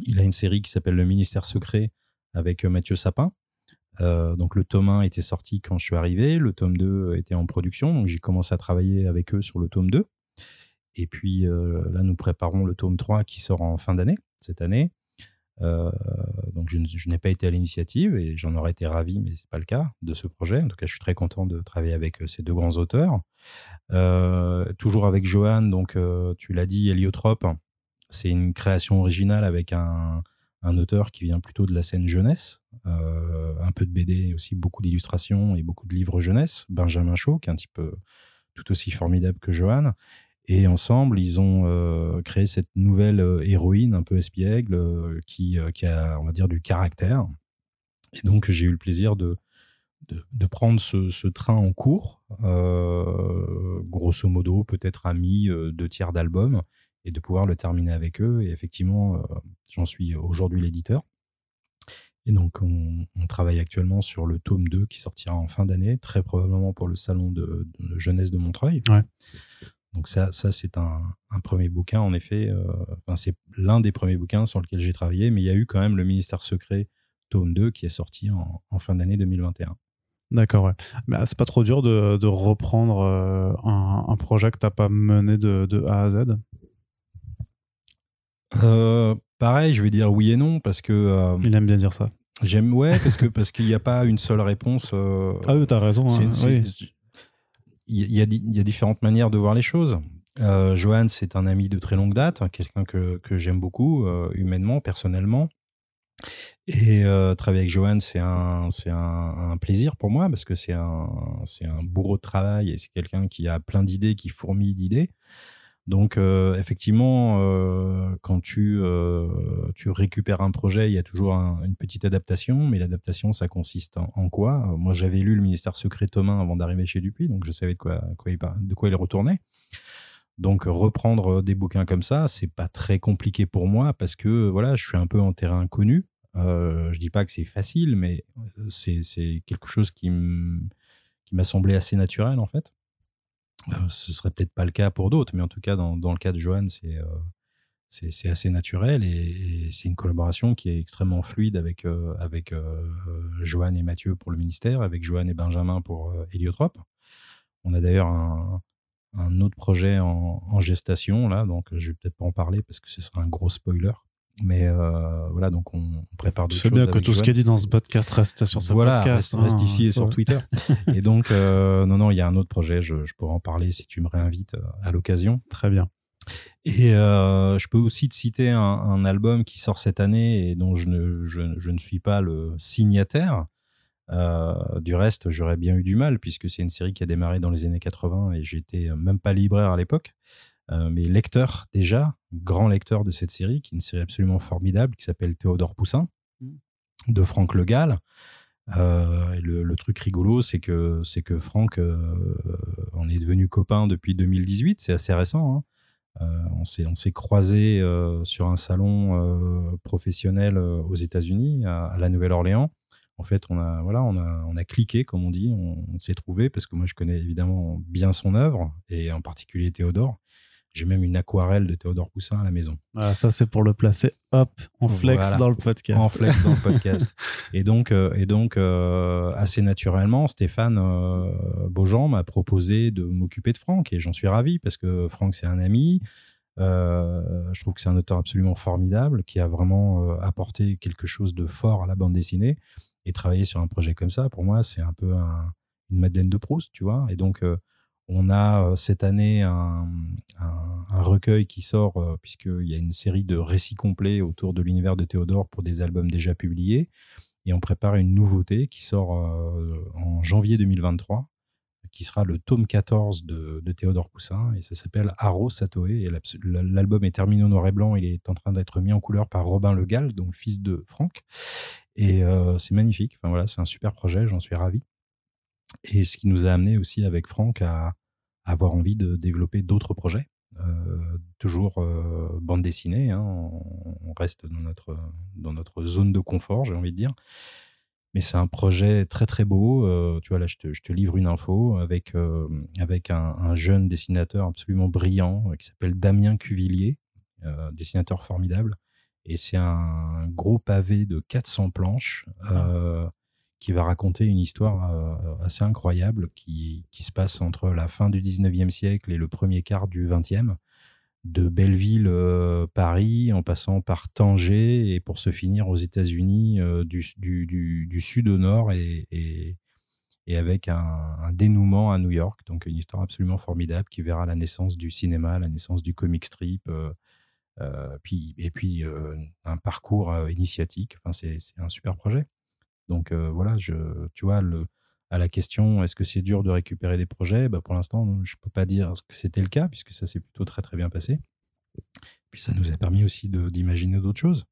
Il a une série qui s'appelle Le Ministère secret avec euh, Mathieu Sapin. Euh, donc le tome 1 était sorti quand je suis arrivé, le tome 2 était en production, donc j'ai commencé à travailler avec eux sur le tome 2. Et puis euh, là, nous préparons le tome 3 qui sort en fin d'année, cette année. donc je, n'ai pas été à l'initiative et j'en aurais été ravi, mais c'est pas le cas de ce projet. En tout cas, je suis très content de travailler avec ces deux grands auteurs. toujours avec Johan, donc tu l'as dit, Héliotrope, c'est une création originale avec un, un auteur qui vient plutôt de la scène jeunesse, euh, un peu de BD, aussi beaucoup d'illustrations et beaucoup de livres jeunesse, Benjamin Chaud, qui est un petit peu tout aussi formidable que Johan. Et ensemble, ils ont euh, créé cette nouvelle euh, héroïne un peu espiègle qui, a, on va dire, du caractère. Et donc, j'ai eu le plaisir de, de, prendre ce, ce, train en cours, grosso modo, peut-être à mi, deux tiers d'album, et de pouvoir le terminer avec eux. Et effectivement, euh, j'en suis aujourd'hui l'éditeur. Et donc, on, travaille actuellement sur le tome 2 qui sortira en fin d'année, très probablement pour le salon de, jeunesse de Montreuil. Donc ça, ça c'est un, premier bouquin, en effet. Euh, enfin, c'est l'un des premiers bouquins sur lequel j'ai travaillé, mais il y a eu quand même le Ministère secret tome 2 qui est sorti en, en fin d'année 2021. D'accord, ouais. Mais ah, c'est pas trop dur de, de reprendre euh, un, un, projet que t'as pas mené de, de, A à Z? Euh, Pareil, je vais dire oui et non parce que. Euh, Il aime bien dire ça. J'aime, ouais, parce que parce qu'il n'y a pas une seule réponse. ah oui, t'as raison. Hein, il y, a, y, a différentes manières de voir les choses. Euh, Johan, c'est un ami de très longue date, hein, quelqu'un que, que j'aime beaucoup, euh, humainement, personnellement. Et euh, travailler avec Johan, c'est un, c'est un, un, plaisir pour moi parce que c'est un, c'est un bourreau de travail et c'est quelqu'un qui a plein d'idées, qui fourmille d'idées. Donc euh, effectivement, euh, quand tu, euh, tu récupères un projet, il y a toujours une petite adaptation, mais l'adaptation, ça consiste en, quoi? Moi, j'avais lu le ministère secret Thomas avant d'arriver chez Dupuis, donc je savais de quoi, il, de quoi il retournait. Donc reprendre des bouquins comme ça, c'est pas très compliqué pour moi parce que voilà, je suis un peu en terrain inconnu. Je dis pas que c'est facile, mais c'est quelque chose qui m'a semblé assez naturel en fait. Euh, ce serait peut-être pas le cas pour d'autres, mais en tout cas, dans, dans le cas de Johan, c'est euh, assez naturel et, c'est une collaboration qui est extrêmement fluide avec, euh, avec Johan et Mathieu pour le ministère, avec Johan et Benjamin pour Héliotrope. On a d'ailleurs un, un, autre projet en, en, gestation, là, donc je vais peut-être pas en parler parce que ce serait un gros spoiler. Mais euh, voilà, donc on, prépare d'autres choses. C'est bien que tout ce qui est dit dans ce podcast reste sur ce voilà, podcast. Reste, reste hein, ici et sur Twitter. et donc, euh, non, non, il y a un autre projet. Je, je, pourrais en parler si tu me réinvites euh, à l'occasion. Très bien. Et euh, je peux aussi te citer un, un, album qui sort cette année et dont je ne, je, je ne suis pas le signataire. Du reste, j'aurais bien eu du mal puisque c'est une série qui a démarré dans les années 80 et j'étais même pas libraire à l'époque. Euh, mais lecteur déjà, grand lecteur de cette série, qui est une série absolument formidable, qui s'appelle Théodore Poussin, mmh. de Franck Le Gall. Euh, le, truc rigolo, c'est que c'est que Franck, euh, on est devenu copain depuis 2018, c'est assez récent. Hein. On s'est on s'est croisé euh, sur un salon professionnel aux États-Unis, à, la Nouvelle-Orléans. En fait, on a voilà, on a on a cliqué comme on dit, on, on s'est trouvé parce que moi je connais évidemment bien son œuvre et en particulier Théodore. J'ai même une aquarelle de Théodore Poussin à la maison. Ah, ça, c'est pour le placer, hop, en flex dans le podcast. En flex dans le podcast. et donc, euh, et donc euh, assez naturellement, Stéphane euh, Beaujean m'a proposé de m'occuper de Franck. Et j'en suis ravi parce que Franck, c'est un ami. je trouve que c'est un auteur absolument formidable qui a vraiment apporté quelque chose de fort à la bande dessinée. Et travailler sur un projet comme ça, pour moi, c'est un peu une Madeleine de Proust, tu vois. Et donc, on a euh, cette année un, recueil qui sort, euh, puisqu'il y a une série de récits complets autour de l'univers de Théodore pour des albums déjà publiés. Et on prépare une nouveauté qui sort euh, en janvier 2023, qui sera le tome 14 de, Théodore Poussin, et ça s'appelle Arrow Satoé. Et l'album est terminé au noir et blanc, il est en train d'être mis en couleur par Robin Le Gall, donc fils de Franck. Et c'est magnifique, enfin voilà, c'est un super projet, j'en suis ravi. Et ce qui nous a amené aussi avec Franck à, avoir envie de développer d'autres projets. Euh, toujours euh, bande dessinée, hein, on, reste dans notre, dans notre zone de confort, j'ai envie de dire. Mais c'est un projet très très beau. Euh, tu vois, là, je te, je te, livre une info avec, avec un, un, jeune dessinateur absolument brillant qui s'appelle Damien Cuvillier, dessinateur formidable. Et c'est un gros pavé de 400 planches. Qui va raconter une histoire euh, assez incroyable qui, se passe entre la fin du 19e siècle et le premier quart du 20e, de Belleville, euh, Paris, en passant par Tanger et pour se finir aux États-Unis euh, du, sud au nord et, avec un, un, dénouement à New York. Donc une histoire absolument formidable qui verra la naissance du cinéma, la naissance du comic strip. puis, et puis un parcours initiatique. Enfin, c'est un super projet. Donc euh, voilà, je, tu vois, à la question est-ce que c'est dur de récupérer des projets? Bah, Pour l'instant, je ne peux pas dire que c'était le cas, puisque ça s'est plutôt très très bien passé. Puis ça nous a permis aussi d'imaginer d'autres choses.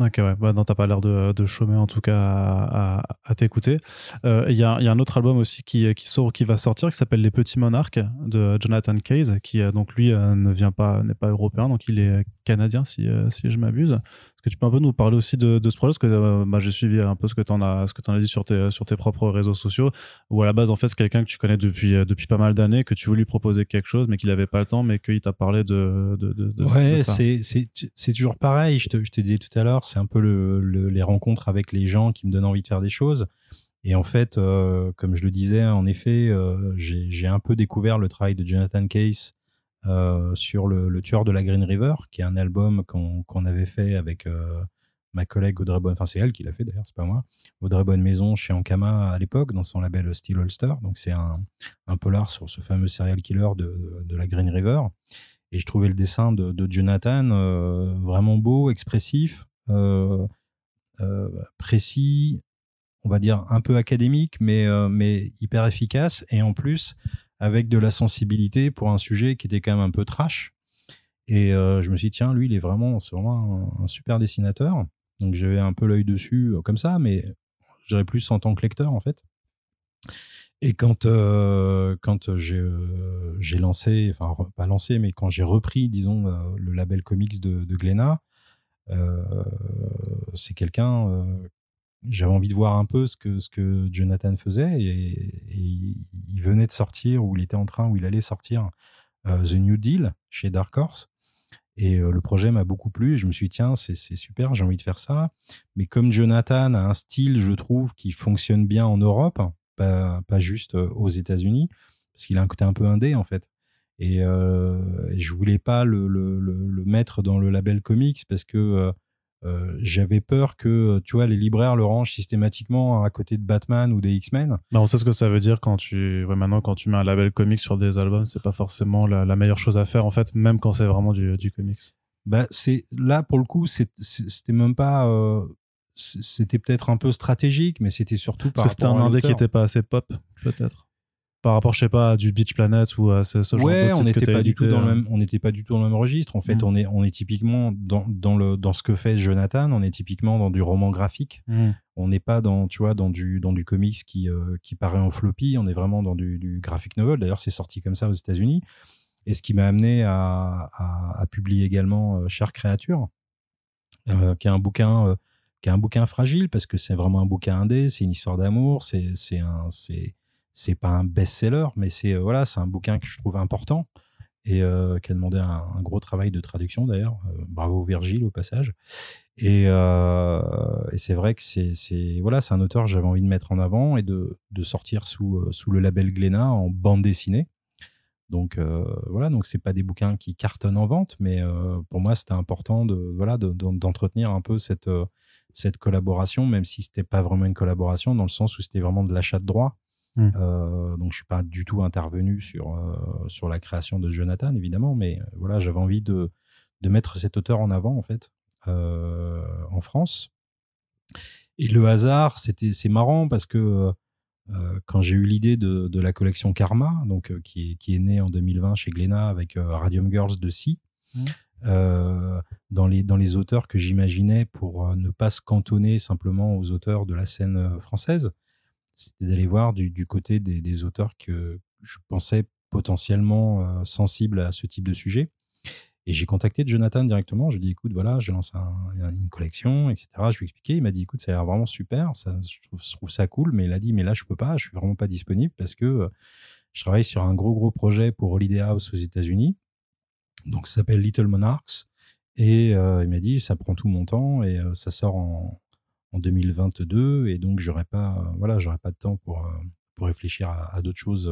Ok, ouais. Bah, non, t'as pas l'air de, chômer en tout cas à, t'écouter. Euh, il y, a, un autre album aussi qui, sort, qui va sortir qui s'appelle Les Petits Monarques de Jonathan Case, qui euh, donc lui ne vient pas, n'est pas européen, donc il est canadien si, si je m'abuse. Que tu peux un peu nous parler aussi de, de ce projet Parce que euh, bah, j'ai suivi un peu ce que tu en as, ce que en as dit sur tes, sur tes propres réseaux sociaux, où à la base, en fait, c'est quelqu'un que tu connais depuis, euh, depuis pas mal d'années, que tu veux lui proposer quelque chose, mais qu'il n'avait pas le temps, mais qu'il t'a parlé de, de, de, ouais, c'est toujours pareil. Je te, je te disais tout à l'heure, c'est un peu le, les rencontres avec les gens qui me donnent envie de faire des choses. Et en fait, comme je le disais, en effet, j'ai un peu découvert le travail de Jonathan Case sur le, Tueur de la Green River, qui est un album qu'on avait fait avec ma collègue Audrey Bonne, enfin c'est elle qui l'a fait d'ailleurs, c'est pas moi, Audrey Bonne Maison chez Ankama à l'époque, dans son label Steel Holster. Donc c'est un, polar sur ce fameux serial killer de, la Green River. Et je trouvais le dessin de, Jonathan euh, vraiment beau, expressif, euh, euh, précis, on va dire un peu académique, mais, mais hyper efficace. Et en plus, avec de la sensibilité pour un sujet qui était quand même un peu trash. Et je me suis dit, tiens, lui, il est vraiment, c'est vraiment un, super dessinateur. Donc j'avais un peu l'œil dessus comme ça, mais je plus en tant que lecteur, en fait. Et quand, euh, quand j'ai euh, lancé, enfin pas lancé, mais quand j'ai repris, disons, euh, le label comics de, de c'est quelqu'un, j'avais envie de voir un peu ce que, ce que Jonathan faisait, et, il venait de sortir, ou il était en train, ou il allait sortir The New Deal chez Dark Horse. Et le projet m'a beaucoup plu. Et je me suis dit, tiens, c'est super, j'ai envie de faire ça. Mais comme Jonathan a un style, je trouve, qui fonctionne bien en Europe, pas, juste euh, aux États-Unis, parce qu'il a un côté un peu indé en fait. Et, euh, je voulais pas le, mettre dans le label comics parce que euh, j'avais peur que tu vois les libraires le rangent systématiquement à côté de Batman ou des X-Men. Bah on sait ce que ça veut dire quand tu maintenant quand tu mets un label comics sur des albums, c'est pas forcément la, meilleure chose à faire en fait, même quand c'est vraiment du, du comics. Bah c'est là pour le coup c'était même pas c'était peut-être un peu stratégique, mais c'était surtout parce que c'était un indé qui était pas assez pop, peut-être. Par rapport, je sais pas, à du Beach Planet ou à ce, genre ouais, on n'était pas du tout dans le euh. même, on n'était pas du tout dans le même registre. En fait, mm. on est, on est typiquement dans, dans le, dans ce que fait Jonathan, on est typiquement dans du roman graphique. Mm. On n'est pas dans, tu vois, dans du, dans du comics qui, euh, qui paraît en floppy. On est vraiment dans du, du graphic novel. D'ailleurs, c'est sorti comme ça aux États-Unis. Et ce qui m'a amené à, à, publier également euh, Chère créature, qui est un bouquin qui est un bouquin fragile parce que c'est vraiment un bouquin indé, c'est une histoire d'amour, c'est c'est un c'est c'est pas un best-seller, mais c'est euh, voilà, c'est un bouquin que je trouve important et euh, qui a demandé un, gros travail de traduction d'ailleurs. Euh, bravo Virgile au passage. Et, c'est vrai que c'est voilà, c'est un auteur que j'avais envie de mettre en avant et de de sortir sous sous le label Glénat en bande dessinée. Donc voilà, donc c'est pas des bouquins qui cartonnent en vente, mais pour moi c'était important de voilà d'entretenir un peu cette cette collaboration, même si c'était pas vraiment une collaboration, dans le sens où c'était vraiment de l'achat de droit. Hmm. Euh, donc je suis pas du tout intervenu sur euh, sur la création de Jonathan évidemment, mais euh, voilà j'avais envie de de mettre cet auteur en avant en fait en France. Et le hasard, c'était c'est marrant parce que quand j'ai eu l'idée de, de, la collection Karma, donc qui est qui est née en 2020 chez Glénat avec Radium Girls de Si. Euh, dans, les, dans les auteurs que j'imaginais pour ne pas se cantonner simplement aux auteurs de la scène française. C'était d'aller voir du, côté des, auteurs que je pensais potentiellement sensibles à ce type de sujet. Et j'ai contacté Jonathan directement. Je lui ai dit, écoute, voilà, je lance une collection, etc. Je lui ai expliqué. Il m'a dit, écoute, ça a l'air vraiment super. Ça, je, trouve, ça cool. Mais il a dit, mais là, je peux pas. Je suis vraiment pas disponible parce que je travaille sur un gros, gros projet pour Holiday House aux États-Unis. Donc, ça s'appelle Little Monarchs. Et euh, il m'a dit, ça prend tout mon temps et euh, ça sort en, en, 2022. Et donc, j'aurais pas, voilà, j'aurais pas de temps pour, euh, pour réfléchir à, d'autres choses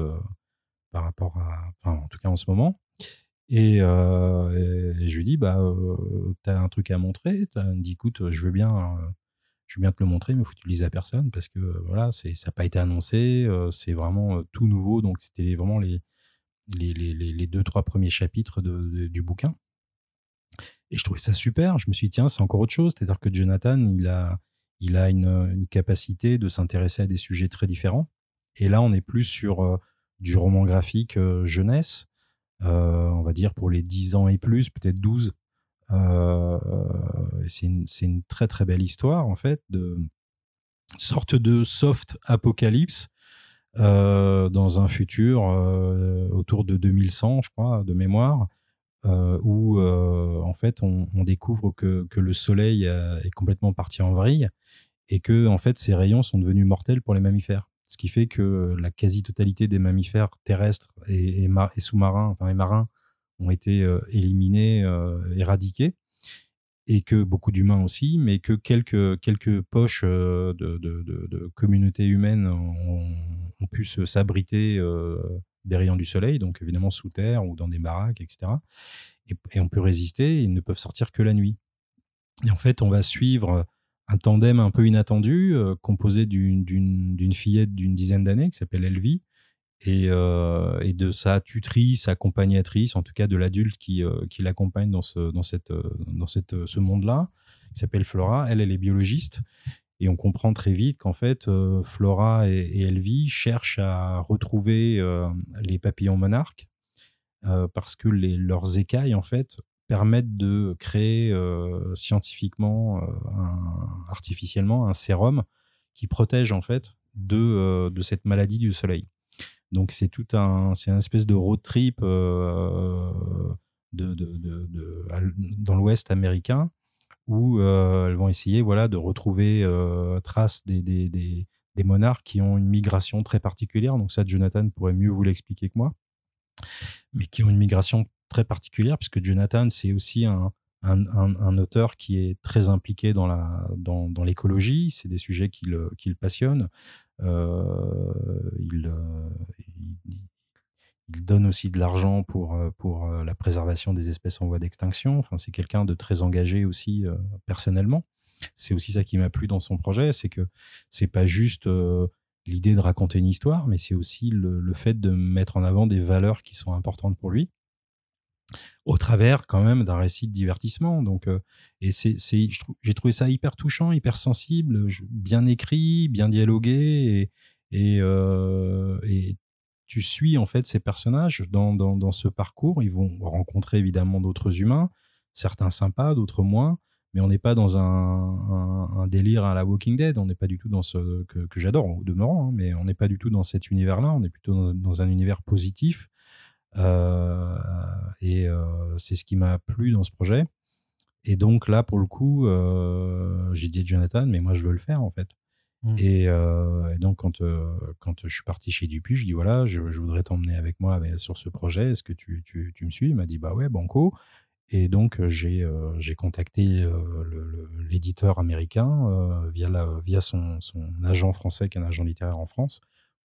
par rapport à, enfin, en tout cas en ce moment. Et, je lui dis, bah, tu as un truc à montrer. Il me dit, écoute, je veux bien, je veux bien te le montrer, mais faut que tu le lises à personne parce que voilà, c'est, ça n'a pas été annoncé, c'est vraiment tout nouveau. Donc, c'était vraiment les, les, les, les, deux, trois premiers chapitres de, du bouquin. Et je trouvais ça super. Je me suis dit, tiens, c'est encore autre chose. C'est-à-dire que Jonathan, il a, il a une, capacité de s'intéresser à des sujets très différents. Et là, on est plus sur euh, du roman graphique euh, jeunesse, euh, on va dire pour les 10 ans et plus, peut-être 12. c'est une, très très belle histoire, en fait, de sorte de soft apocalypse dans un futur autour de 2100, je crois, de mémoire, euh, où en fait on, découvre que, le Soleil est complètement parti en vrille et que en fait ses rayons sont devenus mortels pour les mammifères. Ce qui fait que la quasi-totalité des mammifères terrestres et, sous-marins, enfin et marins, ont été éliminés, éradiqués. et que beaucoup d'humains aussi, mais que quelques, poches de, communautés humaines ont, ont pu s'abriter des rayons du soleil, donc évidemment sous terre ou dans des baraques, etc. Et, on peut résister, ils ne peuvent sortir que la nuit. Et en fait, on va suivre un tandem un peu inattendu, euh, composé d'une fillette d'une dizaine d'années qui s'appelle Elvie, et, euh, et, de sa tutrice, accompagnatrice, en tout cas de l'adulte qui, euh, qui l'accompagne dans, ce, dans, dans ce monde-là, qui s'appelle Flora. Elle, elle est biologiste. Et on comprend très vite qu'en fait, Flora et, et, Elvie cherchent à retrouver les papillons monarques parce que leurs écailles, en fait, permettent de créer euh, scientifiquement, euh, artificiellement, un sérum qui protège en fait de, euh, cette maladie du soleil. Donc c'est tout un, c'est une espèce de road trip dans l'Ouest américain où elles vont essayer voilà de retrouver traces des, des, des, des monarques qui ont une migration très particulière. Donc ça, Jonathan pourrait mieux vous l'expliquer que moi, mais qui ont une migration très particulière, puisque Jonathan, c'est aussi un, un, auteur qui est très impliqué dans, la, dans, dans l'écologie. C'est des sujets qui le, qui le. Euh, il, euh, il, donne aussi de l'argent pour, euh, pour la préservation des espèces en voie d'extinction. Enfin, c'est quelqu'un de très engagé aussi personnellement. C'est aussi ça qui m'a plu dans son projet, c'est que c'est pas juste l'idée de raconter une histoire, mais c'est aussi le, le, fait de mettre en avant des valeurs qui sont importantes pour lui au travers quand même d'un récit de divertissement. Donc, euh, et c'est, j'ai trouvé ça hyper touchant, hyper sensible, bien écrit, bien dialogué, euh, et tu suis en fait ces personnages dans, dans, ce parcours. Ils vont rencontrer évidemment d'autres humains, certains sympas, d'autres moins, mais on n'est pas dans un, délire à la Walking Dead. On n'est pas du tout dans ce que, j'adore au demeurant, hein, mais on n'est pas du tout dans cet univers-là. On est plutôt dans, dans un univers positif euh, et euh, c'est ce qui m'a plu dans ce projet. Et donc là, pour le coup, euh, j'ai dit à Jonathan, mais moi, je veux le faire en fait. Mmh. Et, donc, quand, quand je suis parti chez Dupuis, je dis voilà, je, voudrais t'emmener avec moi sur ce projet. Est-ce que tu, tu, tu, me suis? Il m'a dit bah ouais, banco. Et donc, j'ai j'ai contacté l'éditeur américain via, la, via son, son, agent français, qui est un agent littéraire en France,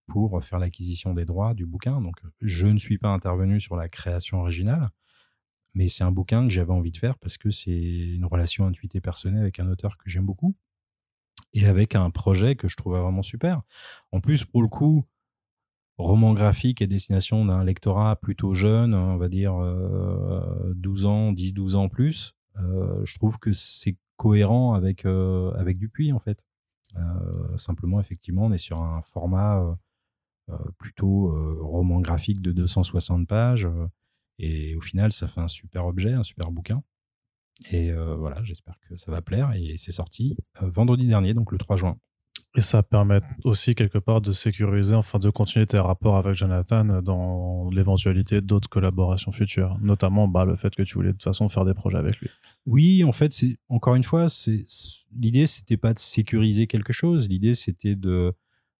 pour faire l'acquisition des droits du bouquin. Donc, je ne suis pas intervenu sur la création originale, mais c'est un bouquin que j'avais envie de faire parce que c'est une relation intuitée personnelle avec un auteur que j'aime beaucoup et avec un projet que je trouvais vraiment super. En plus, pour le coup, roman graphique et destination d'un lectorat plutôt jeune, on va dire 12 ans, 10-12 ans plus, euh, je trouve que c'est cohérent avec, euh, avec Dupuis en fait. Euh, simplement, effectivement, on est sur un format euh, plutôt euh, roman graphique de 260 pages. Euh, et au final, ça fait un super objet, un super bouquin. Et voilà, j'espère que ça va plaire. Et c'est sorti vendredi dernier, donc le 3 juin. Et ça permet aussi quelque part de sécuriser, enfin de continuer tes rapports avec Jonathan dans l'éventualité d'autres collaborations futures, notamment bah, le fait que tu voulais de toute façon faire des projets avec lui. Oui, en fait, c'est encore une fois, c'est l'idée, c'était pas de sécuriser quelque chose. L'idée, c'était de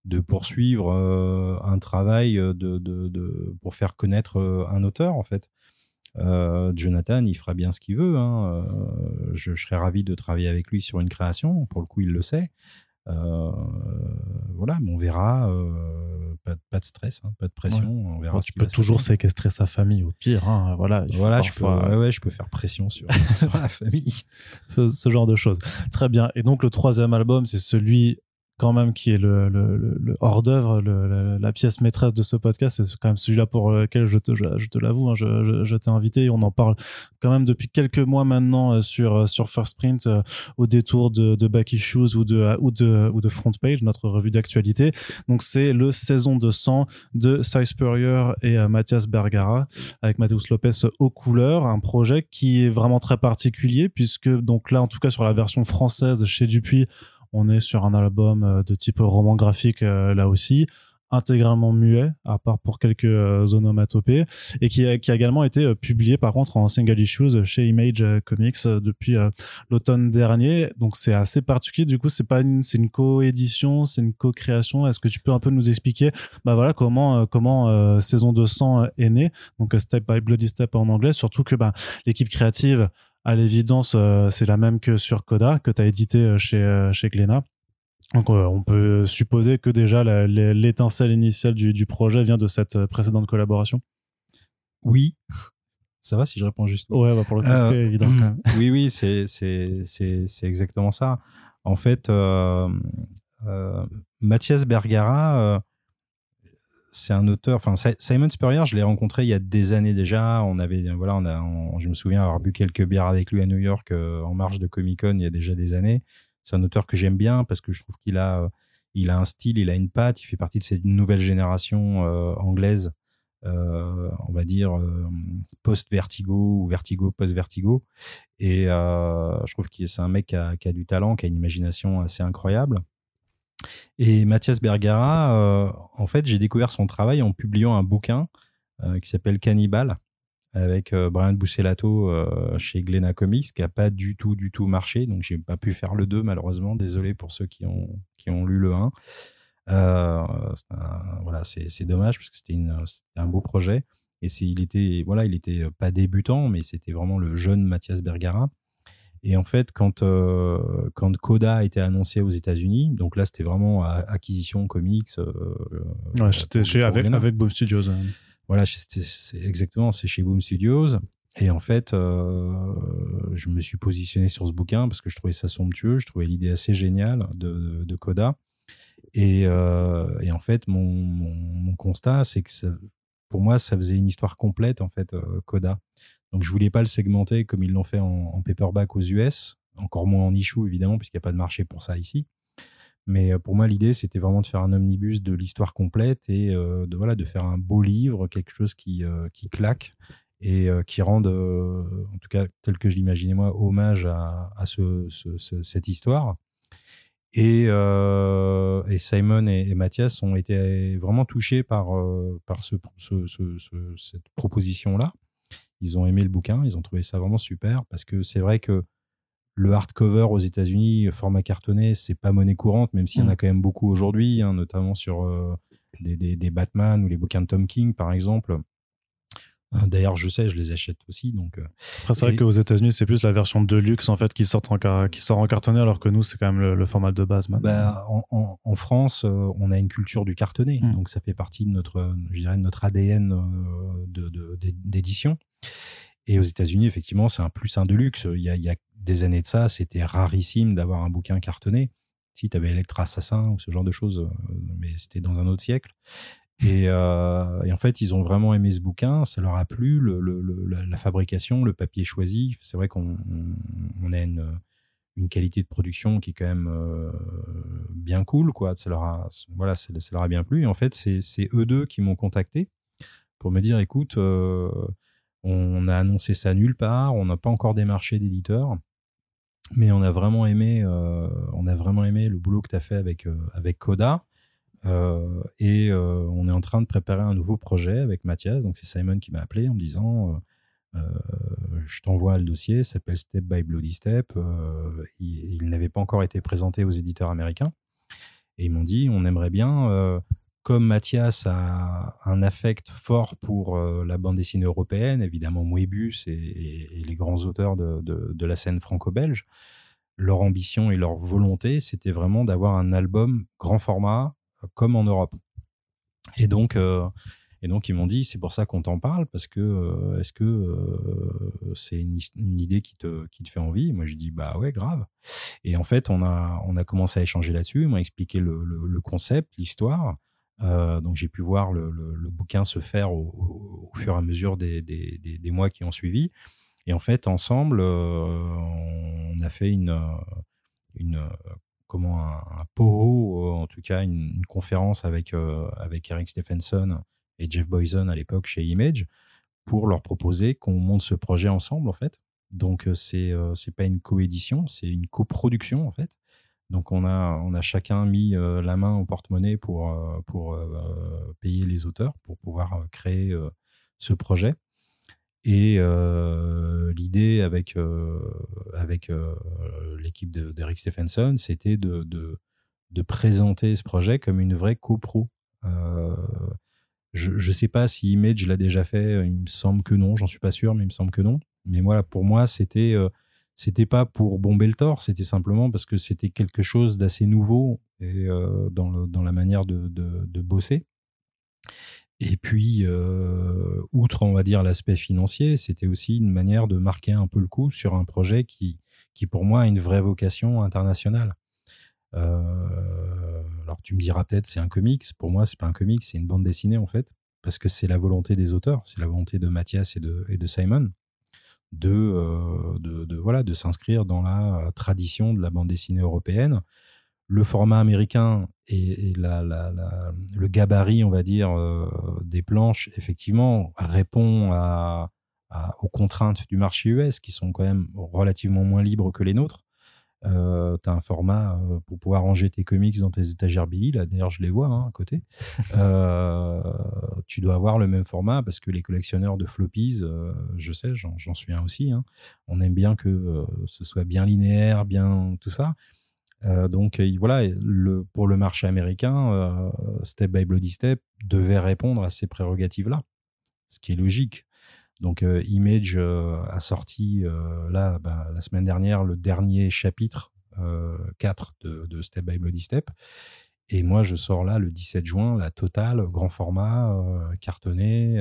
de poursuivre euh, un travail euh, de, de, pour faire connaître euh, un auteur, en fait. Jonathan, il fera bien ce qu'il veut. Hein. Je, serais ravi de travailler avec lui sur une création. Pour le coup, il le sait. voilà, mais on verra. Pas, pas, de stress, hein, pas de pression. On verra tu peux toujours séquestrer sa famille au pire. Hein. Voilà, voilà je, peux, ouais, je peux faire pression sur, sur la famille. Ce, ce, genre de choses. Très bien. Et donc, le troisième album, c'est celui quand même qui est le, hors d'œuvre, la, pièce maîtresse de ce podcast. C'est quand même celui-là pour lequel je te, l'avoue, hein, je, t'ai invité on en parle quand même depuis quelques mois maintenant euh, sur euh, sur First Print euh, au détour de, de Back Issues ou de ou de ou de Front Page, notre revue d'actualité. Donc c'est le saison de sang de Cy Spurrier et Mathias Bergara avec Mathéus Lopez aux couleurs, un projet qui est vraiment très particulier puisque donc là en tout cas sur la version française chez Dupuis on est sur un album euh, de type roman graphique euh, là aussi intégralement muet, à part pour quelques euh, onomatopées, et qui a, également été publié par contre en single issues chez Image Comics depuis l'automne dernier. Donc c'est assez particulier. Du coup, c'est pas une, c'est une co-édition, c'est une co-création. Est-ce que tu peux un peu nous expliquer, bah voilà, comment comment saison 200 est née, donc Step by Bloody Step en anglais, surtout que bah l'équipe créative à l'évidence, c'est la même que sur Coda, que tu as édité chez, chez Glénat. Donc on peut supposer que déjà l'étincelle initiale du, du, projet vient de cette précédente collaboration. Oui. Ça va si je réponds juste Ouais, bah pour le c'était évident. oui, oui, c'est exactement ça. En fait, euh, euh, Mathias Bergara, euh, c'est un auteur. Enfin, Simon Spurrier, je l'ai rencontré il y a des années déjà. On avait, voilà, on a, je me souviens avoir bu quelques bières avec lui à New York en marge de Comic Con il y a déjà des années. C'est un auteur que j'aime bien parce que je trouve qu'il a, il a un style, il a une patte. Il fait partie de cette nouvelle génération anglaise euh, on va dire euh, post-vertigo ou vertigo post-vertigo. Et euh, je trouve que c'est un mec qui a, du talent, qui a une imagination assez incroyable. Et Mathias Bergara, en fait, j'ai découvert son travail en publiant un bouquin qui s'appelle Cannibal avec Brian Buccellato chez Glena Comics qui a pas du tout du tout marché donc j'ai pas pu faire le 2 malheureusement désolé pour ceux qui ont qui ont lu le 1 euh, voilà, c'est dommage parce que c'était un beau projet. Et il était, voilà, il était pas débutant, mais c'était vraiment le jeune Mathias Bergara. Et en fait, quand, euh, quand Coda a été annoncé aux États-Unis, donc là, c'était vraiment acquisition comics. Euh, ouais, c'était chez avec, avec Boom Studios. Voilà, c'est exactement, c'est chez Boom Studios. Et en fait, je me suis positionné sur ce bouquin parce que je trouvais ça somptueux, je trouvais l'idée assez géniale de, de Coda. Euh, et, en fait, mon, constat, c'est que pour moi, ça faisait une histoire complète, en fait, euh, Coda. Donc, je voulais pas le segmenter comme ils l'ont fait en, paperback aux US, encore moins en issue, évidemment, puisqu'il n'y a pas de marché pour ça ici. Mais euh, pour moi, l'idée, c'était vraiment de faire un omnibus de l'histoire complète et de, voilà, de faire un beau livre, quelque chose qui, qui claque et qui rende, en tout cas tel que je l'imaginais moi, hommage à, ce, cette histoire. Et, euh, et Simon et, Mathias ont été vraiment touchés par, euh, par ce, ce, ce, cette proposition-là. Ils ont aimé le bouquin, ils ont trouvé ça vraiment super parce que c'est vrai que le hardcover aux États-Unis, format cartonné, c'est pas monnaie courante, même s'il y en a mm. quand même beaucoup aujourd'hui, hein, notamment sur euh, des, des, des, Batman ou les bouquins de Tom King, par exemple. Hein, d'ailleurs, je sais, je les achète aussi. Donc, euh, Après, c'est vrai qu'aux États-Unis, c'est plus la version de luxe en fait qui sort en, qui sort en cartonné, alors que nous, c'est quand même le, format de base. Bah, en, France, euh, on a une culture du cartonné, hmm. donc ça fait partie de notre, je dirais, de notre ADN d'édition. Et aux États-Unis, effectivement, c'est un plus un de luxe. Il y a, des années de ça, c'était rarissime d'avoir un bouquin cartonné. Si tu avais Electra Assassin ou ce genre de choses, mais c'était dans un autre siècle. Euh, et, en fait, ils ont vraiment aimé ce bouquin, ça leur a plu, la, fabrication, le papier choisi. C'est vrai qu'on a une, qualité de production qui est quand même euh, bien cool, quoi. Ça leur a, voilà, ça, leur a bien plu. Et en fait, c'est eux deux qui m'ont contacté pour me dire, écoute, euh, on a annoncé ça nulle part, on n'a pas encore démarché d'éditeur, mais on a vraiment aimé, on a vraiment aimé le boulot que tu as fait avec avec Coda. Euh, et euh, on est en train de préparer un nouveau projet avec Mathias. Donc c'est Simon qui m'a appelé en me disant euh, je t'envoie le dossier, s'appelle Step by Bloody Step. il, n'avait pas encore été présenté aux éditeurs américains. Et ils m'ont dit, on aimerait bien, comme Mathias a un affect fort pour la bande dessinée européenne, évidemment Moebius et, les grands auteurs de, de la scène franco-belge, leur ambition et leur volonté, c'était vraiment d'avoir un album grand format comme en Europe. Et donc, euh, et donc ils m'ont dit, c'est pour ça qu'on t'en parle, parce que euh, est-ce que euh, c'est une, idée qui te, qui te fait envie? Moi, je dis, bah ouais, grave. Et en fait, on a, on a commencé à échanger là-dessus. Ils m'ont expliqué le, le, concept, l'histoire. Donc, j'ai pu voir le, bouquin se faire au, fur et à mesure des, mois qui ont suivi. Et en fait, ensemble, on a fait une, comment un, POHO, euh, en tout cas une, conférence avec, euh, avec Eric Stephenson et Jeff Boyson à l'époque chez Image pour leur proposer qu'on monte ce projet ensemble en fait. Donc euh, c'est c'est pas une coédition, c'est une coproduction en fait. Donc on a on a chacun mis la main au porte-monnaie pour pour payer les auteurs pour pouvoir créer ce projet. Et euh, l'idée avec, euh, avec euh, l'équipe d'Eric Stephenson, c'était de, de, de, présenter ce projet comme une vraie copro. je ne sais pas si Image l'a déjà fait, il me semble que non, j'en suis pas sûr, mais il me semble que non. Mais voilà, pour moi, c'était c'était pas pour bomber le tort, c'était simplement parce que c'était quelque chose d'assez nouveau et, dans, la manière de, bosser. Et puis, outre, on va dire, l'aspect financier, c'était aussi une manière de marquer un peu le coup sur un projet qui, pour moi, a une vraie vocation internationale. alors, tu me diras peut-être, c'est un comics. Pour moi, c'est pas un comics, c'est une bande dessinée, en fait, parce que c'est la volonté des auteurs, c'est la volonté de Mathias et de Simon de, de, voilà, de s'inscrire dans la tradition de la bande dessinée européenne. Le format américain et, la, le gabarit, on va dire, des planches, effectivement, répond à, aux contraintes du marché US qui sont quand même relativement moins libres que les nôtres. Euh, tu as un format euh, pour pouvoir ranger tes comics dans tes étagères Billy. Là, d'ailleurs, je les vois hein, à côté. Euh, tu dois avoir le même format parce que les collectionneurs de floppies, je sais, j'en suis un aussi. Hein. on aime bien que ce soit bien linéaire, bien tout ça. donc voilà, le, pour le marché américain, Step by Bloody Step devait répondre à ces prérogatives-là, ce qui est logique. Donc euh, Image euh, a sorti euh, là bah, la semaine dernière le dernier chapitre 4 de, Step by Bloody Step. Et moi, je sors là le 17 juin, la totale, grand format, cartonné,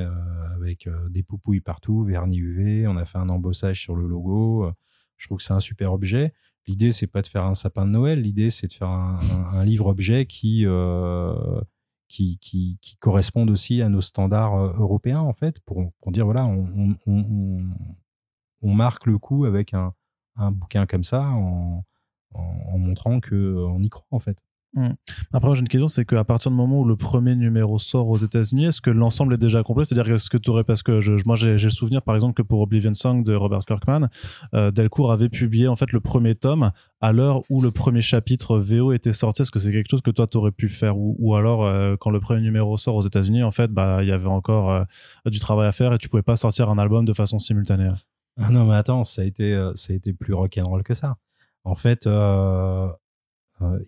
avec des poupouilles partout, vernis UV. On a fait un embossage sur le logo. Je trouve que c'est un super objet. L'idée, c'est pas de faire un sapin de Noël. L'idée, c'est de faire un, livre-objet qui, qui, qui, correspondent aussi à nos standards euh, européens, en fait, pour, dire, voilà, on, marque le coup avec un, bouquin comme ça en, en, montrant qu'on y croit, en fait. Mmh. Après, j'ai une question, c'est qu'à partir du moment où le premier numéro sort aux États-Unis, est-ce que l'ensemble est déjà complet? C'est-à-dire, est-ce que tu aurais, parce que je, moi j'ai le souvenir par exemple que pour Oblivion Song de Robert Kirkman, euh, Delcourt avait publié en fait le premier tome à l'heure où le premier chapitre VO était sorti. Est-ce que c'est quelque chose que toi tu aurais pu faire? Ou, alors euh, quand le premier numéro sort aux États-Unis, en fait, bah il y avait encore euh, du travail à faire et tu pouvais pas sortir un album de façon simultanée? Ah non, mais attends, ça a été, ça a été plus rock'n'roll que ça. En fait, euh,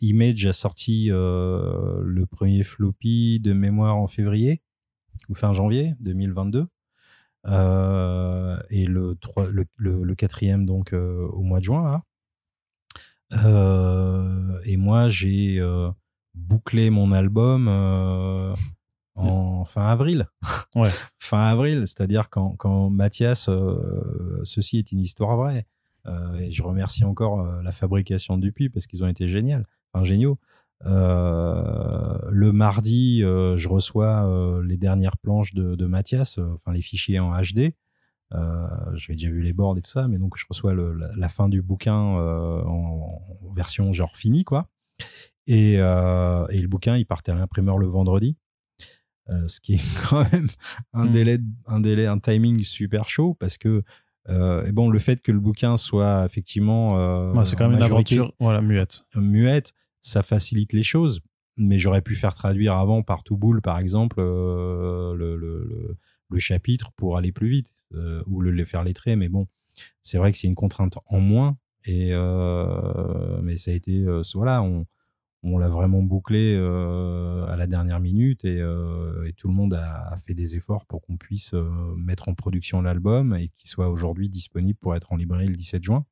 Image a sorti euh, le premier floppy de mémoire en février ou fin janvier 2022. Euh, et le, le, quatrième donc au mois de juin et moi j'ai bouclé mon album en fin avril. Ouais. fin avril, c'est-à-dire quand, quand Mathias, ceci est une histoire vraie. Euh, et je remercie encore euh, la fabrication du puits parce qu'ils ont été géniaux. Enfin, géniaux. Euh, le mardi, je reçois les dernières planches de, Mathias, enfin les fichiers en HD. J'avais déjà vu les boards et tout ça, mais donc je reçois la, fin du bouquin en, version genre finie, quoi. Et, et, le bouquin, il partait à l'imprimeur le vendredi. ce qui est quand même un mmh. délai, un délai, un timing super chaud parce que euh, et bon, le fait que le bouquin soit effectivement. Euh, c'est quand même une aventure voilà, muette. Muette, ça facilite les choses. Mais j'aurais pu faire traduire avant par Touboul, par exemple, euh, le, le, le, chapitre pour aller plus vite ou le, faire lettrer. Mais bon, c'est vrai que c'est une contrainte en moins. Et mais ça a été. voilà, on, on l'a vraiment bouclé euh, à la dernière minute et, euh, tout le monde a, fait des efforts pour qu'on puisse euh, mettre en production l'album et qu'il soit aujourd'hui disponible pour être en librairie le 17 juin.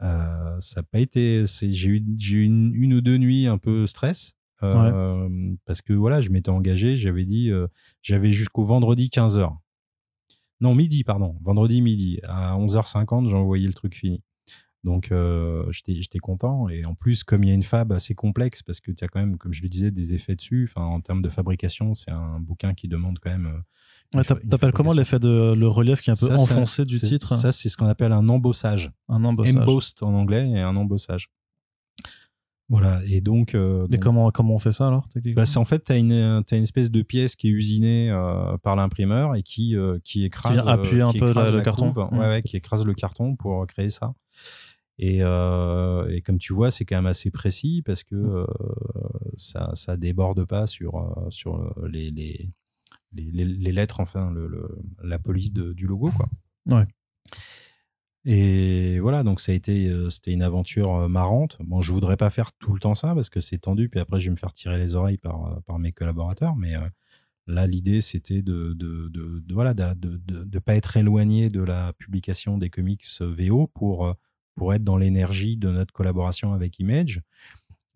ça n'a pas été. J'ai eu, une, une, ou deux nuits un peu stress. Parce que voilà, je m'étais engagé, j'avais dit, j'avais jusqu'au vendredi 15h. Non, midi, pardon. Vendredi midi. À 11h50, j'ai envoyé le truc fini. Donc, euh, j'étais content. Et en plus, comme il y a une fab assez complexe, parce que tu as quand même, comme je le disais, des effets dessus. Enfin, en termes de fabrication, c'est un bouquin qui demande quand même. Euh, T'appelles comment l'effet de le relief qui est un peu enfoncé du titre? Ça, c'est ce qu'on appelle un embossage. Un embossage. Embossed en anglais et un embossage. Voilà, et donc. Euh, Mais comment, comment on fait ça alors bah, En fait, tu as une, as une espèce de pièce qui est usinée euh, par l'imprimeur et qui, qui écrase. Qui appuie un peu le carton? Ouais, mmh. ouais, qui écrase le carton pour créer ça. Et, euh, et, comme tu vois, c'est quand même assez précis parce que euh, ça, ça déborde pas sur, euh, sur les, les, les, les lettres, enfin, le, la police de, du logo. Quoi. Ouais. Et voilà, donc ça a été, c'était une aventure marrante. Bon, je voudrais pas faire tout le temps ça parce que c'est tendu, puis après je vais me faire tirer les oreilles par, par mes collaborateurs, mais Là, l'idée, c'était de, de, de, de, voilà, de, de, de, pas être éloigné de la publication des comics VO pour, pour être dans l'énergie de notre collaboration avec Image.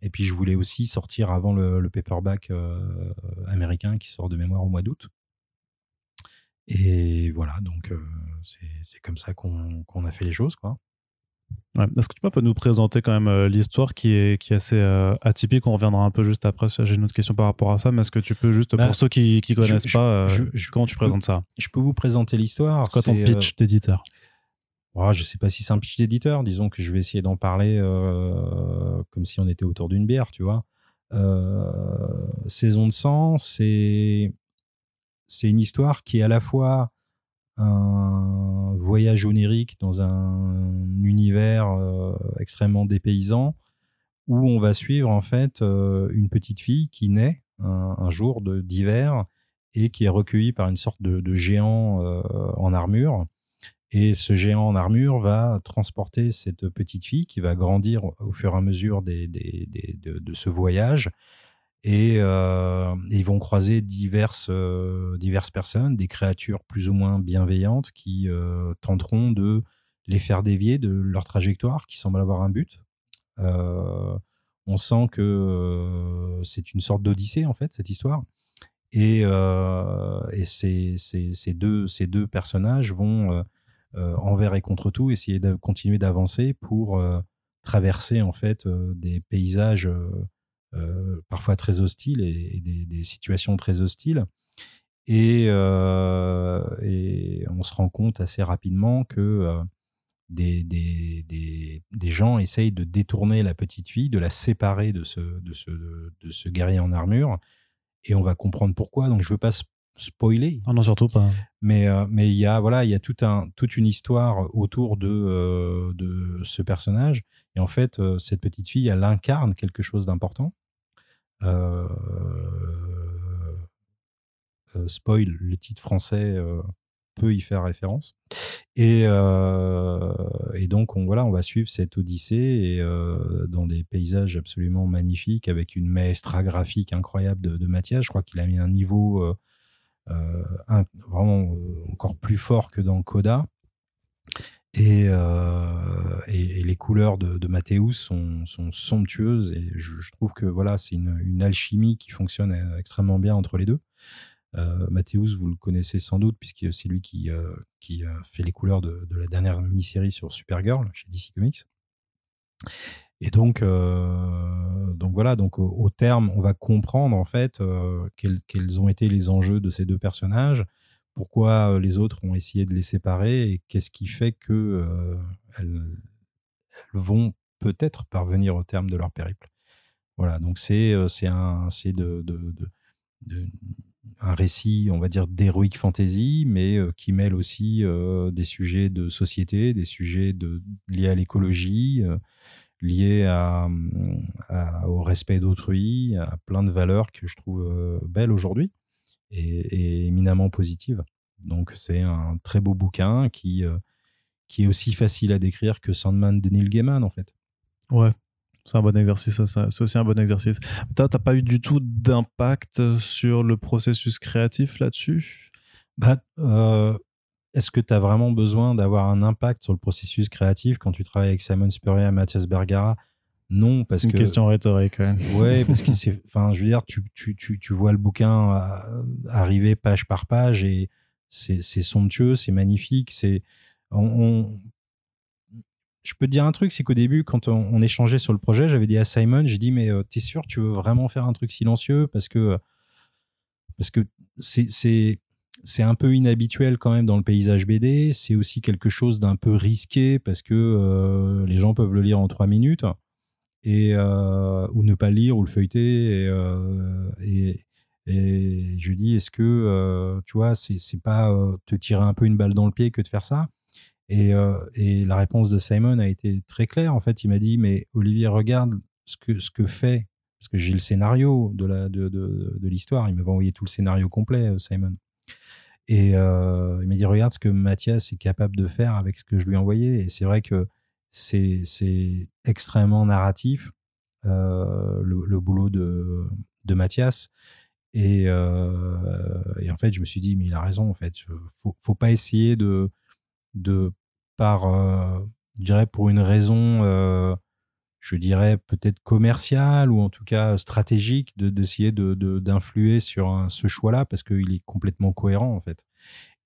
Et puis, je voulais aussi sortir avant le, le paperback euh, américain qui sort de mémoire au mois d'août. Et voilà, donc euh, c'est comme ça qu'on qu'on a fait les choses, quoi. Est-ce que tu peux nous présenter quand même euh, l'histoire qui est, qui est assez euh, atypique? On reviendra un peu juste après. J'ai une autre question par rapport à ça, mais est-ce que tu peux juste, pour bah, ceux qui ne connaissent pas, je, comment tu présentes ça? Je peux vous présenter l'histoire. C'est quoi ton pitch d'éditeur? Oh, Je sais pas si c'est un pitch d'éditeur. Disons que je vais essayer d'en parler comme si on était autour d'une bière, tu vois. Saison de sang, c'est une histoire qui est à la fois un voyage onirique dans un univers euh, extrêmement dépaysant où on va suivre en fait euh, une petite fille qui naît un, jour d'hiver et qui est recueillie par une sorte de, géant euh, en armure. Et ce géant en armure va transporter cette petite fille qui va grandir au fur et à mesure de, ce voyage euh, et, ils vont croiser diverses, euh, diverses personnes, des créatures plus ou moins bienveillantes qui euh, tenteront de les faire dévier de leur trajectoire, qui semble avoir un but. on sent que c'est une sorte d'odyssée, en fait, cette histoire. Et, ces, ces, deux, ces deux personnages vont, envers et contre tout, essayer de continuer d'avancer pour traverser, en fait, des paysages euh, parfois très hostiles et, des, situations très hostiles. Et, euh, on se rend compte assez rapidement que euh, des, gens essayent de détourner la petite fille, de la séparer de, ce guerrier en armure. Et on va comprendre pourquoi. Donc je ne veux pas spoiler. Ah non, surtout pas. Mais mais il y a voilà, il y a tout un toute une histoire autour de de ce personnage et en fait cette petite fille elle incarne quelque chose d'important euh, euh, spoil, le titre français euh, peut y faire référence. Et, et, donc, on, voilà, on va suivre cette odyssée et, dans des paysages absolument magnifiques avec une maestra graphique incroyable de, de Mathias. Je crois qu'il a mis un niveau vraiment encore plus fort que dans Coda. Euh, et, et, les couleurs de, de Mathéus sont, somptueuses et je, trouve que voilà, c'est une, alchimie qui fonctionne euh, extrêmement bien entre les deux. Euh, Mathéus, vous le connaissez sans doute puisque c'est lui qui, euh, qui fait les couleurs de, de la dernière mini-série sur Supergirl chez DC Comics. Et donc, euh, donc voilà, donc au, terme, on va comprendre en fait quels, quels, ont été les enjeux de ces deux personnages, pourquoi les autres ont essayé de les séparer et qu'est-ce qui fait que elles, vont peut-être parvenir au terme de leur périple. Voilà, donc c'est c'est un c'est de, de, un récit, on va dire d'héroïque fantasy, mais qui mêle aussi des sujets de société, des sujets de liés à l'écologie, liés à, au respect d'autrui, à plein de valeurs que je trouve belles aujourd'hui et, éminemment positive. Donc c'est un très beau bouquin qui, euh, qui est aussi facile à décrire que Sandman de Neil Gaiman en fait. Ouais, c'est un bon exercice, c'est aussi un bon exercice. T'as pas eu du tout d'impact sur le processus créatif là-dessus? Bah, euh, Est-ce que tu as vraiment besoin d'avoir un impact sur le processus créatif quand tu travailles avec Simon Spurrier et Mathias Bergara? Non, parce que. C'est une question rhétorique, quand même. Ouais, parce que c'est. Enfin, je veux dire, tu, tu, tu, tu vois le bouquin euh, arriver page par page et c'est somptueux, c'est magnifique. C'est. On, Je peux te dire un truc, c'est qu'au début, quand on, échangeait sur le projet, j'avais dit à Simon, j'ai dit, mais euh, t'es sûr, tu veux vraiment faire un truc silencieux? Parce que. Parce que c'est c'est un peu inhabituel quand même dans le paysage BD. C'est aussi quelque chose d'un peu risqué parce que euh, les gens peuvent le lire en trois minutes et euh, ou ne pas lire ou le feuilleter et, euh, et, je dis est-ce que euh, tu vois c'est pas te tirer un peu une balle dans le pied que de faire ça? Et, et la réponse de Simon a été très claire. En fait il m'a dit mais Olivier regarde ce que ce que fait parce que j'ai le scénario de la de, de, de l'histoire. Il m'avait envoyé tout le scénario complet Simon et euh, il m'a dit regarde ce que Mathias est capable de faire avec ce que je lui ai envoyé et c'est vrai que c'est extrêmement narratif, euh, le, boulot de, de Mathias. Et, et, en fait, je me suis dit, mais il a raison, en fait. Faut, faut pas essayer de, de par, je dirais, pour une raison, je dirais, peut-être commerciale ou en tout cas stratégique, d'essayer de, d'influer sur ce choix-là parce qu'il est complètement cohérent, en fait.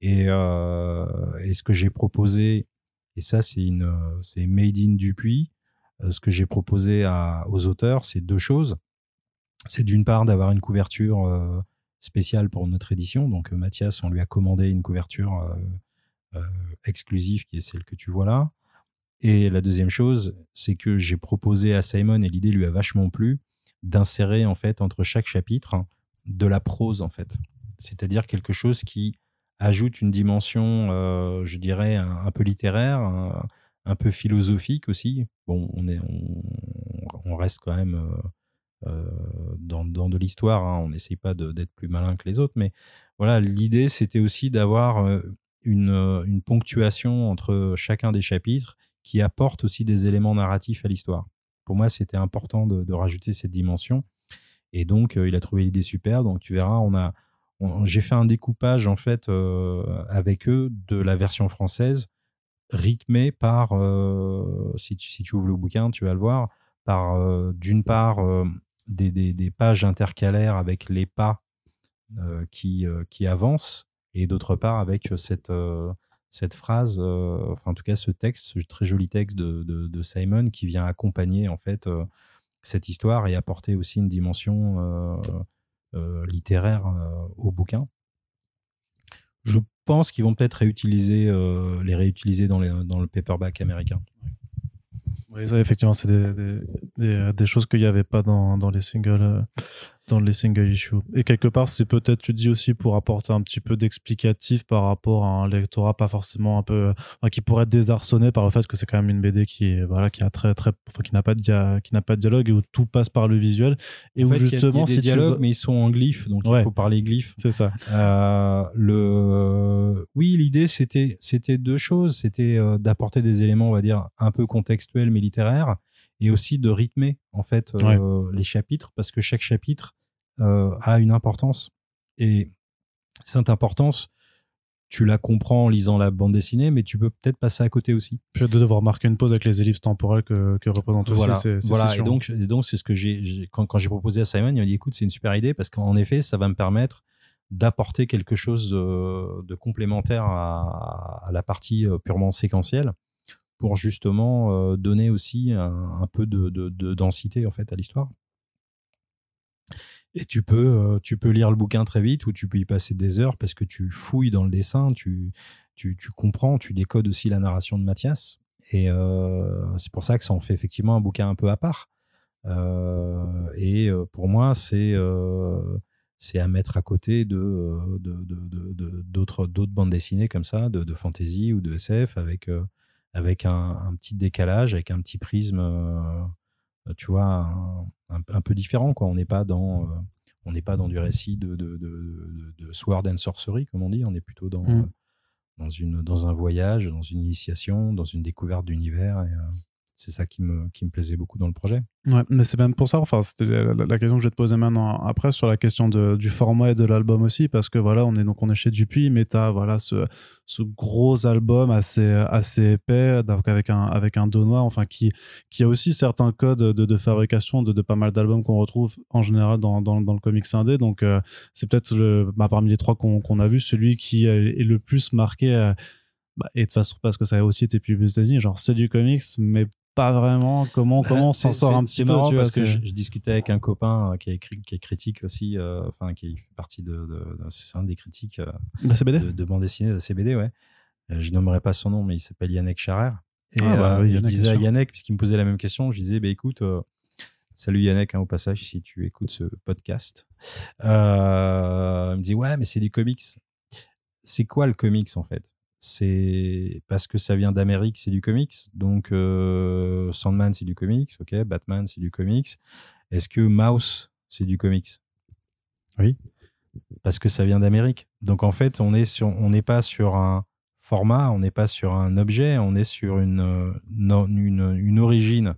Et, et ce que j'ai proposé, et ça, c'est une, c'est made in Dupuis, ce que j'ai proposé aux auteurs, c'est deux choses c'est d'une part d'avoir une couverture euh, spéciale pour notre édition. Donc euh, Mathias, on lui a commandé une couverture euh, exclusive qui est celle que tu vois là. Et la deuxième chose, c'est que j'ai proposé à Simon, et l'idée lui a vachement plu, d'insérer en fait entre chaque chapitre hein, de la prose en fait. C'est-à-dire quelque chose qui ajoute une dimension, je dirais, un, peu littéraire, un, peu philosophique aussi. Bon, on, est, on reste quand même euh, dans, de l'histoire. Hein. On n'essaye pas d'être plus malin que les autres, mais voilà, l'idée c'était aussi d'avoir euh, euh, une, ponctuation entre chacun des chapitres qui apporte aussi des éléments narratifs à l'histoire. Pour moi, c'était important de, rajouter cette dimension. Et donc, il a trouvé l'idée super. Donc, tu verras, on a, j'ai fait un découpage en fait avec eux de la version française, rythmé par, si, tu, si, tu, ouvres le bouquin, tu vas le voir, par d'une part des, pages intercalaires avec les pas euh, qui, euh, avancent et d'autre part avec cette, euh, cette phrase, enfin en tout cas ce texte, ce très joli texte de, Simon qui vient accompagner en fait cette histoire et apporter aussi une dimension littéraire au bouquin. Je pense qu'ils vont peut-être réutiliser, les réutiliser dans, les, dans le paperback américain. Oui, effectivement, c'est des, des, choses qu'il n'y avait pas dans, dans les singles. Dans les single issues. Et quelque part, c'est peut-être, tu dis aussi, pour apporter un petit peu d'explicatif par rapport à un lectorat pas forcément un peu, enfin, qui pourrait être désarçonné par le fait que c'est quand même une BD qui est, voilà, qui a très, très, enfin, qui n'a pas de dia... qui n'a pas de dialogue et où tout passe par le visuel. Et où justement, y a, des dialogues, mais ils sont en glyphes, donc il faut parler glyphes. C'est ça. Euh, le, oui, l'idée, c'était, c'était deux choses. C'était euh, d'apporter des éléments, on va dire, un peu contextuels, mais littéraires et aussi de rythmer en fait euh, les chapitres parce que chaque chapitre euh, a une importance et cette importance tu la comprends en lisant la bande dessinée, mais tu peux peut-être passer à côté aussi. Puis de devoir marquer une pause avec les ellipses temporelles que, que représente voilà. aussi. voilà. Et donc, et donc c'est ce que j'ai quand, quand j'ai proposé à Simon, il m'a dit écoute, c'est une super idée parce qu'en effet, ça va me permettre d'apporter quelque chose de, de complémentaire à, à, la partie euh, purement séquentielle justement euh, donner aussi un, peu de, densité en fait à l'histoire. Et tu peux, euh, tu peux lire le bouquin très vite ou tu peux y passer des heures parce que tu fouilles dans le dessin, tu, tu, comprends, tu décodes aussi la narration de Mathias. Et euh, c'est pour ça que ça en fait effectivement un bouquin un peu à part. et pour moi, c'est à mettre à côté de d'autres d'autres bandes dessinées comme ça, de, de fantasy ou de SF avec avec un, petit décalage, avec un petit prisme, euh, tu vois, un, peu différent. Quoi. On n'est pas dans, euh, on n'est pas dans du récit de, de, de, sword and sorcery, comme on dit. On est plutôt dans, mmh. dans, une, dans un voyage, dans une initiation, dans une découverte d'univers. C'est ça qui me, qui me plaisait beaucoup dans le projet. Ouais, mais c'est même pour ça, enfin, c'était la, question que je vais te poser maintenant après sur la question de, du format et de l'album aussi, parce que voilà, on est donc on est chez Dupuis, mais t'as voilà ce, ce gros album assez, assez épais, avec un, avec un dos noir, enfin, qui, qui a aussi certains codes de, fabrication de, pas mal d'albums qu'on retrouve en général dans, dans, le comics indé, donc euh, c'est peut-être bah, parmi les trois qu'on qu'on a vu, celui qui est le plus marqué. Euh, bah, et de toute façon parce que ça a aussi été publié aux États-Unis genre c'est du comics mais pas vraiment comment bah, comment on s'en sort un petit peu tu parce que je, discutais avec un copain euh, qui est qui est critique aussi euh, enfin qui fait partie de, de, c'est un des critiques euh, de, de, bande dessinée de CBD ouais. Je nommerai pas son nom mais il s'appelle Yannick Charer et ah, bah, je disais à Yannick puisqu'il me posait la même question je disais bah écoute Salut Yannick, hein, au passage, si tu écoutes ce podcast. il me dit, ouais, mais c'est du comics. C'est quoi le comics, en fait? C'est parce que ça vient d'Amérique, c'est du comics. Donc euh, Sandman, c'est du comics, ok. Batman, c'est du comics. Est-ce que Mouse, c'est du comics? Oui. Parce que ça vient d'Amérique. Donc en fait, on est sur, on n'est pas sur un format, on n'est pas sur un objet, on est sur une, une, une origine.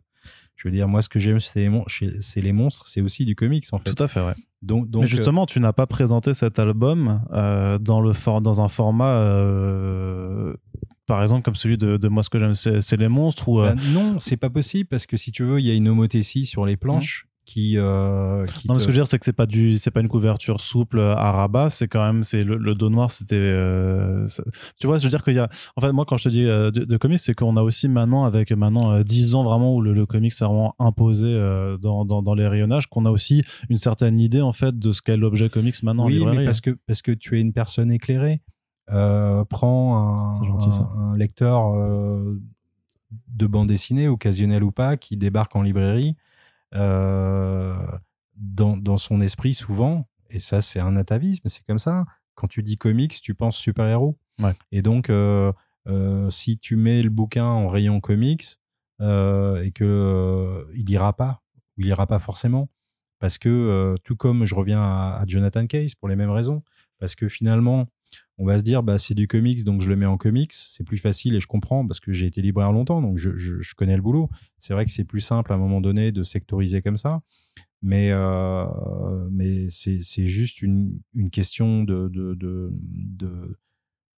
Je veux dire, moi, ce que j'aime, c'est les, les, monstres, c'est aussi du comics, en fait. Tout à fait, ouais. Donc, donc Mais justement, tu n'as pas présenté cet album euh, dans, le for dans un format, euh, par exemple, comme celui de, de Moi, ce que j'aime, c'est les monstres ou, euh, Ben non, c'est pas possible parce que si tu veux, il y a une homothétie sur les planches qui. euh, qui Non, mais te- ce que je veux dire, c'est que c'est pas du, c'est pas une couverture souple à rabat. C'est quand même, c'est le, le dos noir. C'était, euh, tu vois, je veux dire qu'il y a. En fait, moi, quand je te dis euh, de, de comics, c'est qu'on a aussi maintenant, avec maintenant euh, 10 ans vraiment où le, le comics s'est vraiment imposé euh, dans, dans, dans les rayonnages, qu'on a aussi une certaine idée en fait de ce qu'est l'objet comics maintenant en oui, librairie. mais parce que, parce que tu es une personne éclairée. Euh, prends un, gentil, un- un lecteur euh, de bande dessinée, occasionnel ou pas, qui débarque en librairie. Euh, dans, dans son esprit, souvent, et ça, c'est un atavisme, c'est comme ça. Quand tu dis comics, tu penses super-héros. Ouais. Et donc, euh, euh, si tu mets le bouquin en rayon comics et que il ira pas, ou il ira pas forcément, parce que tout comme je reviens à, à Jonathan Case pour les mêmes raisons, parce que finalement, on va se dire, bah, c'est du comics, donc je le mets en comics, c'est plus facile et je comprends parce que j'ai été libraire longtemps, donc je, je- je connais le boulot. C'est vrai que c'est plus simple à un moment donné de sectoriser comme ça, mais, euh, mais c'est juste une, une question de, de, de,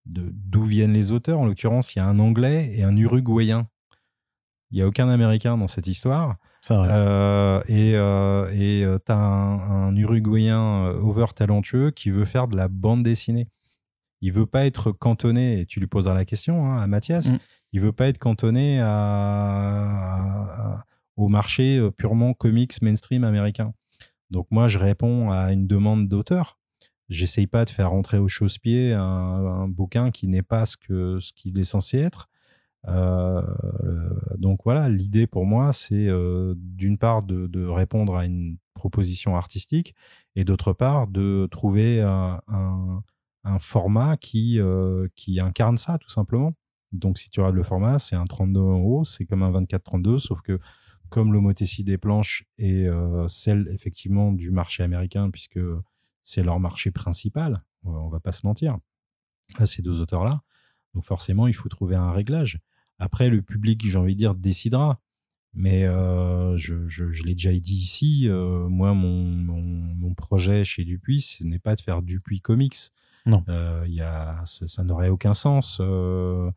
de- d'où viennent les auteurs. En l'occurrence, il y a un Anglais et un Uruguayen. Il n'y a aucun Américain dans cette histoire. Euh, et euh, et euh, t'as un, un Uruguayen euh, over talentueux qui veut faire de la bande dessinée. Il veut pas être cantonné, et tu lui poseras la question hein, à Mathias, Mm. il veut pas être cantonné à, au marché euh, purement comics mainstream américain. Donc moi, je réponds à une demande d'auteur. J'essaye pas de faire rentrer au chausse-pied un, un bouquin qui n'est pas ce que ce qu'il est censé être. Euh, donc voilà, l'idée pour moi, c'est euh, d'une part de, de répondre à une proposition artistique et d'autre part de trouver un, un- un format qui, euh, qui incarne ça tout simplement. Donc si tu regardes le format, c'est un 32 euros, c'est comme un 24-32, sauf que comme l'homothétie des planches est euh, celle effectivement du marché américain, puisque c'est leur marché principal, on va- on va pas se mentir, à ces deux auteurs-là. Donc forcément, il faut trouver un réglage. Après, le public, j'ai envie de dire, décidera. Mais euh, je, je, je l'ai déjà dit ici, euh, moi, mon, mon, mon projet chez Dupuis, ce n'est pas de faire Dupuis Comics. Non. Euh, y a, ça, n'aurait aucun sens. Euh,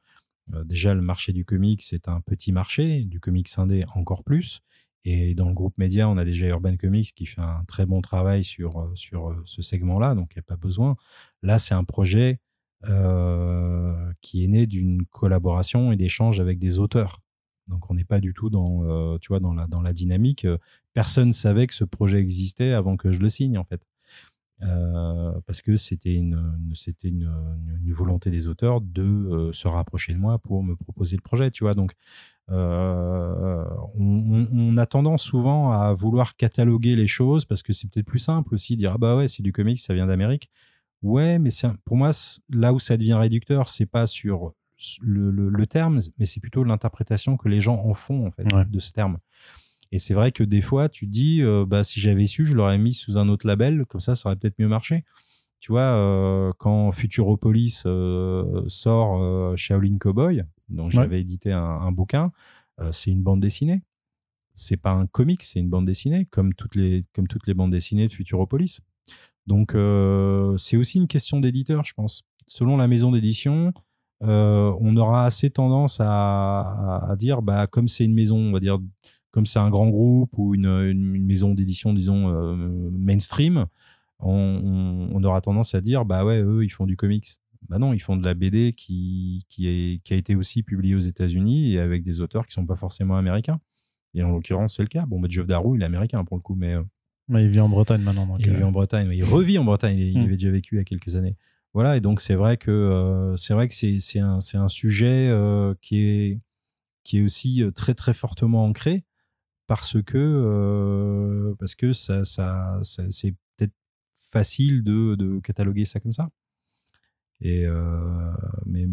euh, déjà, le marché du comics, c'est un petit marché, du comics indé encore plus. Et dans le groupe média, on a déjà Urban Comics qui fait un très bon travail sur, sur ce segment-là, donc il n'y a pas besoin. Là, c'est un projet qui est né d'une collaboration et d'échanges avec des auteurs. Donc on n'est pas du tout dans, tu vois, dans la, dans la dynamique. Personne savait que ce projet existait avant que je le signe, en fait. Euh, parce que c'était une, une- c'était une, une volonté des auteurs de euh, se rapprocher de moi pour me proposer le projet, tu vois. Donc, euh, on, a tendance souvent à vouloir cataloguer les choses parce que c'est peut-être plus simple aussi, dire ah bah ouais, c'est du comics, ça vient d'Amérique. Ouais, mais c'est pour moi, là où ça devient réducteur, c'est pas sur le, le- le terme, mais c'est plutôt l'interprétation que les gens en font en fait Ouais. de ce terme. Et c'est vrai que des fois, tu te dis, euh, bah, si j'avais su, je l'aurais mis sous un autre label, comme ça, ça aurait peut-être mieux marché. Tu vois, euh, quand Futuropolis euh, sort euh, Shaolin Cowboy, dont j'avais édité un, un bouquin, c'est une bande dessinée. C'est pas un comic, c'est une bande dessinée, comme toutes les, comme toutes les bandes dessinées de Futuropolis. Donc, c'est aussi une question d'éditeur, je pense. Selon la maison d'édition, on aura assez tendance à, à- à dire, bah, comme c'est une maison, on va dire, comme c'est un grand groupe ou une, une- maison d'édition, disons, euh, mainstream, on, aura tendance à dire, bah ouais, eux, ils font du comics. Bah non, ils font de la BD qui, qui, est, qui a été aussi publiée aux États-Unis et avec des auteurs qui sont pas forcément américains. Et en l'occurrence, c'est le cas. Bon, bah, Geoff Darrow, il est américain pour le coup, mais euh, Mais il vit en Bretagne maintenant. Donc, il euh, vit en Bretagne. mais Il revit en Bretagne. Il, Mm. avait déjà vécu il y a quelques années. Voilà. Et donc, c'est vrai que c'est vrai que c'est un, un sujet qui est qui est aussi très très fortement ancré parce que euh, parce que ça, ça, ça- c'est peut-être facile de, de cataloguer ça comme ça. Et euh, mais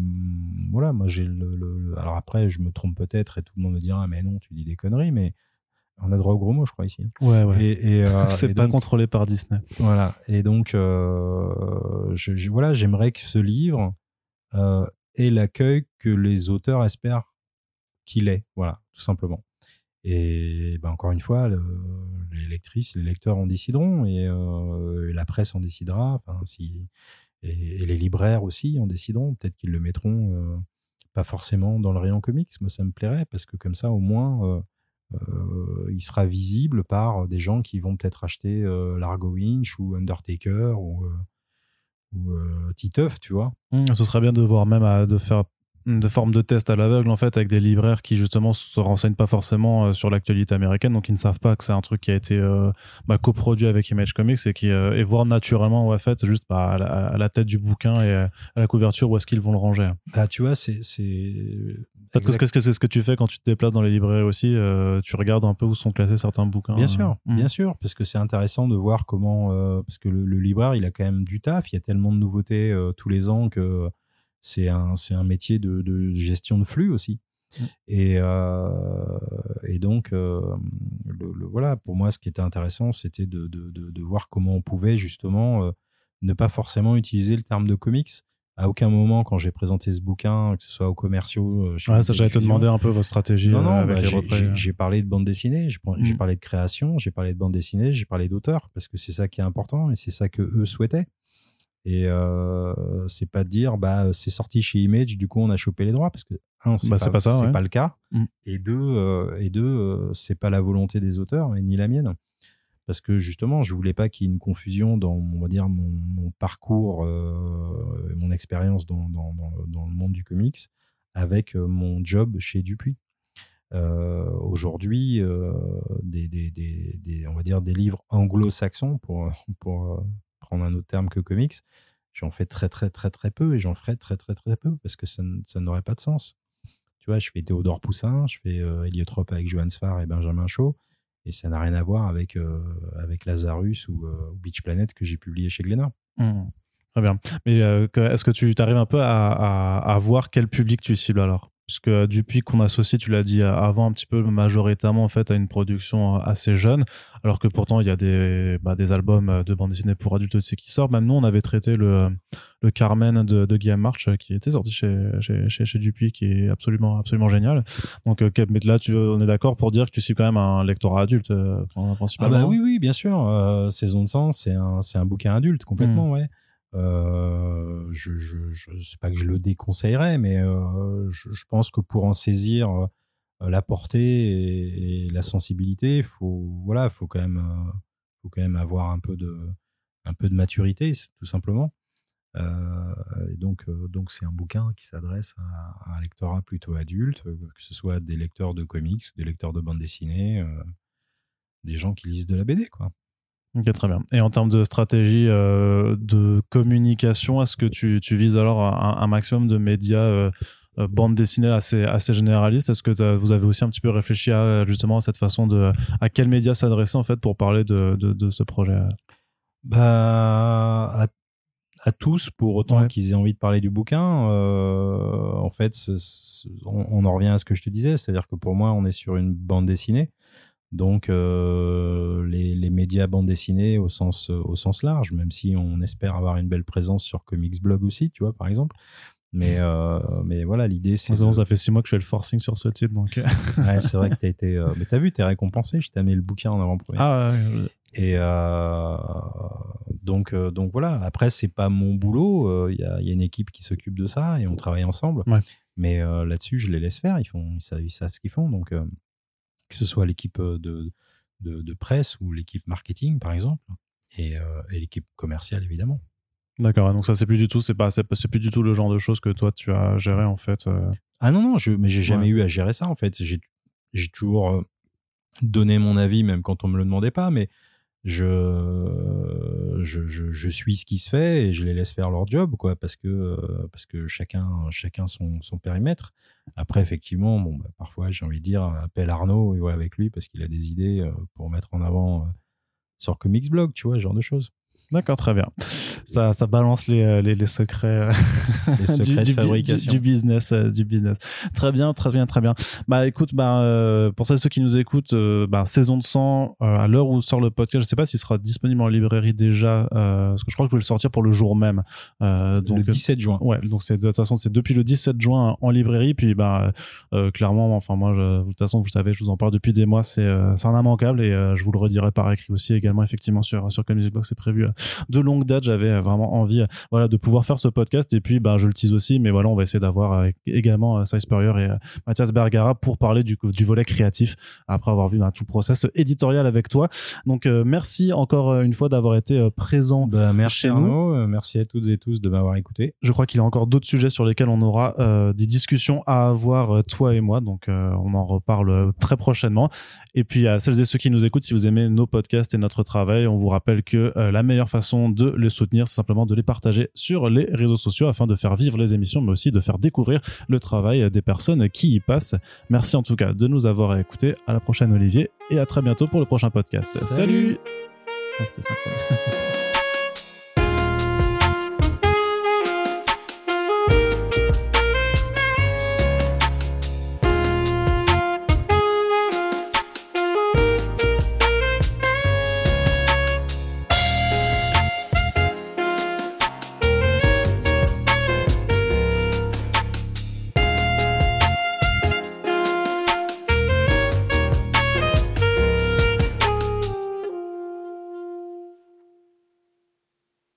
voilà, moi j'ai le, alors après je me trompe peut-être et tout le monde me dira mais non tu dis des conneries mais on a droit au gros mot je crois ici. Ouais, ouais. Et, et, euh, c'est pas donc- contrôlé par Disney. voilà. Et donc, je, je- voilà, j'aimerais que ce livre ait l'accueil que les auteurs espèrent qu'il ait. Voilà, tout simplement. Et ben, encore une fois, le- les lectrices, les lecteurs en décideront et, la presse en décidera. et, les libraires aussi en décideront. Peut-être qu'ils le mettront pas forcément dans le rayon comics. Moi, ça me plairait parce que comme ça, au moins, il sera visible par des gens qui vont peut-être acheter Largo Winch ou Undertaker ou, Titeuf, tu vois. Mmh, ce serait bien de voir même de faire de forme de test à l'aveugle en fait avec des libraires qui justement se renseignent pas forcément euh, sur l'actualité américaine donc ils ne savent pas que c'est un truc qui a été euh, bah, coproduit avec Image Comics et qui euh, et voir naturellement en fait juste bah, à, la, tête du bouquin et à la couverture où est-ce qu'ils vont le ranger ah tu vois c'est Peut-être que c'est ce que tu fais quand tu te déplaces dans les librairies aussi. tu regardes un peu où sont classés certains bouquins. Bien sûr, hmm. bien sûr, parce que c'est intéressant de voir comment. parce que le, le, libraire, il a quand même du taf. Il y a tellement de nouveautés tous les ans que c'est un, c'est un métier de, de, gestion de flux aussi. Mmh. Et, euh, et donc, euh, le, voilà, pour moi, ce qui était intéressant, c'était de, de, de voir comment on pouvait justement euh, ne pas forcément utiliser le terme de comics. À aucun moment, quand j'ai présenté ce bouquin, que ce soit aux commerciaux. ouais, ça, j'allais te demander un peu votre stratégie. Non, non, bah, j'ai parlé de bande dessinée, j'ai mmh. parlé de création, j'ai parlé de bande dessinée, j'ai parlé d'auteur, parce que c'est ça qui est important et c'est ça que eux souhaitaient. Et euh, c'est pas de dire bah c'est sorti chez Image, du coup on a chopé les droits parce que un c'est bah, pas, pas, pas, le cas mm. et deux euh, et deux euh, c'est pas la volonté des auteurs et ni la mienne parce que justement je voulais pas qu'il y ait une confusion dans on va dire mon, mon parcours mon expérience dans, dans, dans, le monde du comics avec mon job chez Dupuis. Aujourd'hui, des, des, des, on va dire des livres anglo-saxons pour, pour prendre un autre terme que comics, j'en fais très très très très peu et j'en ferai très très très peu parce que ça, n'aurait pas de sens. Tu vois, je fais Théodore Poussin, je fais euh, avec Johan Sfar et Benjamin Shaw et ça n'a rien à voir avec, euh, avec Lazarus ou, euh, Beach Planet que j'ai publié chez Glénat. Mmh. Très bien. Mais est-ce que tu arrives un peu à, à, voir quel public tu cibles alors? Puisque euh, depuis qu'on associe, tu l'as dit euh, avant, un petit peu majoritairement en fait à une production euh, assez jeune, alors que pourtant il y a des, bah, des albums de bande dessinée pour adultes aussi qui sortent. Même nous, on avait traité le, le Carmen de, de Guillaume March qui était sorti chez, chez, chez, Dupuis, qui est absolument, absolument génial. Donc, mais là, tu, on est d'accord pour dire que tu suis quand même un lectorat adulte, principalement. Ah bah oui, oui, bien sûr. Saison de sang, c'est un, un bouquin adulte complètement, mmh. ouais. Euh, je, je sais pas que je le déconseillerais, mais euh, je, pense que pour en saisir euh, la portée et, la sensibilité, faut voilà, faut quand même, faut quand même avoir un peu de, maturité, tout simplement. Et donc, c'est un bouquin qui s'adresse à, un lectorat plutôt adulte, que ce soit des lecteurs de comics, des lecteurs de bande dessinée, des gens qui lisent de la BD, quoi. Ok, très bien. Et en termes de stratégie euh, de communication, est-ce que tu, tu, vises alors un, maximum de médias euh, euh, bande dessinée assez, assez généralistes Est-ce que vous avez aussi un petit peu réfléchi à justement cette façon de à quels médias s'adresser en fait pour parler de, de, de ce projet? Bah, à, à tous, pour autant qu'ils aient envie de parler du bouquin. en fait, on, on, en revient à ce que je te disais, c'est-à-dire que pour moi, on est sur une bande dessinée. Donc euh, les, les, médias bande dessinée au sens, au sens large, même si on espère avoir une belle présence sur Comics Blog aussi, tu vois, par exemple. Mais, euh, mais voilà, l'idée c'est. Ça fait six mois que je fais le forcing sur ce titre, donc. Euh. ouais, c'est vrai que t'as été. Euh, mais t'as vu, t'es récompensé. Je t'ai amené le bouquin en avant-première. Ah ouais. Et euh, donc, donc voilà. Après, c'est pas mon boulot. Il y a, y, a, une équipe qui s'occupe de ça et on travaille ensemble. Ouais. Mais là-dessus, je les laisse faire. Ils font, ils savent, ils savent ce qu'ils font. Donc, que ce soit l'équipe euh, de, de, presse ou l'équipe marketing, par exemple, et, euh, et l'équipe commerciale, évidemment. D'accord, donc ça c'est plus du tout, c'est pas, c'est, plus du tout le genre de choses que toi tu as géré en fait. Euh. Ah non non, je, mais j'ai jamais eu à gérer ça en fait. J'ai, j'ai toujours donné mon avis même quand on me le demandait pas, mais je, je, je, suis ce qui se fait et je les laisse faire leur job, quoi, parce que, parce que chacun, chacun son, son périmètre. Après, effectivement, bon, bah, parfois, j'ai envie de dire, appelle Arnaud et ouais avec lui parce qu'il a des idées pour mettre en avant sur Comics Blog, tu vois, ce genre de choses. D'accord, très bien. Ça, ça balance les, les, les secrets, Les secrets du, de du- fabrication. du, du business, euh, du business. Très bien, très bien, très bien. Bah écoute, bah euh, pour celles et ceux qui nous écoutent, euh, bah, saison de sang euh, à l'heure où sort le podcast, je sais pas s'il sera disponible en librairie déjà, euh, parce que je crois que je voulais le sortir pour le jour même. Euh, donc le 17 juin. Ouais, donc c'est de toute façon c'est depuis le 17 juin en librairie, puis bah euh, clairement, enfin moi je- de toute façon vous le savez, je vous en parle depuis des mois, c'est euh, un immanquable et euh, je vous le redirai par écrit aussi également effectivement sur sur Music Box, c'est prévu euh, de longue date. J'avais euh, vraiment envie euh, voilà de pouvoir faire ce podcast et puis bah je le tease aussi, mais voilà on va essayer d'avoir euh, également Cy Spurrier et Mathias Bergara pour parler du du volet créatif après avoir vu bah, tout le process éditorial avec toi. Donc merci encore une fois d'avoir été présent Bah, merci Chez nous. Arnaud, Euh, merci à toutes et tous de m'avoir écouté. je crois qu'il y a encore d'autres sujets sur lesquels on aura euh, des discussions à avoir, toi et moi. Donc, euh, on en reparle très prochainement. Et puis, à celles et ceux qui nous écoutent, si vous aimez nos podcasts et notre travail, on vous rappelle que euh, la meilleure façon de les soutenir, c'est simplement de les partager sur les réseaux sociaux afin de faire vivre les émissions, mais aussi de faire découvrir le travail des personnes qui y passent. Merci en tout cas de nous avoir écoutés. À la prochaine, Olivier, et à très bientôt pour le prochain podcast. Salut. Quoi.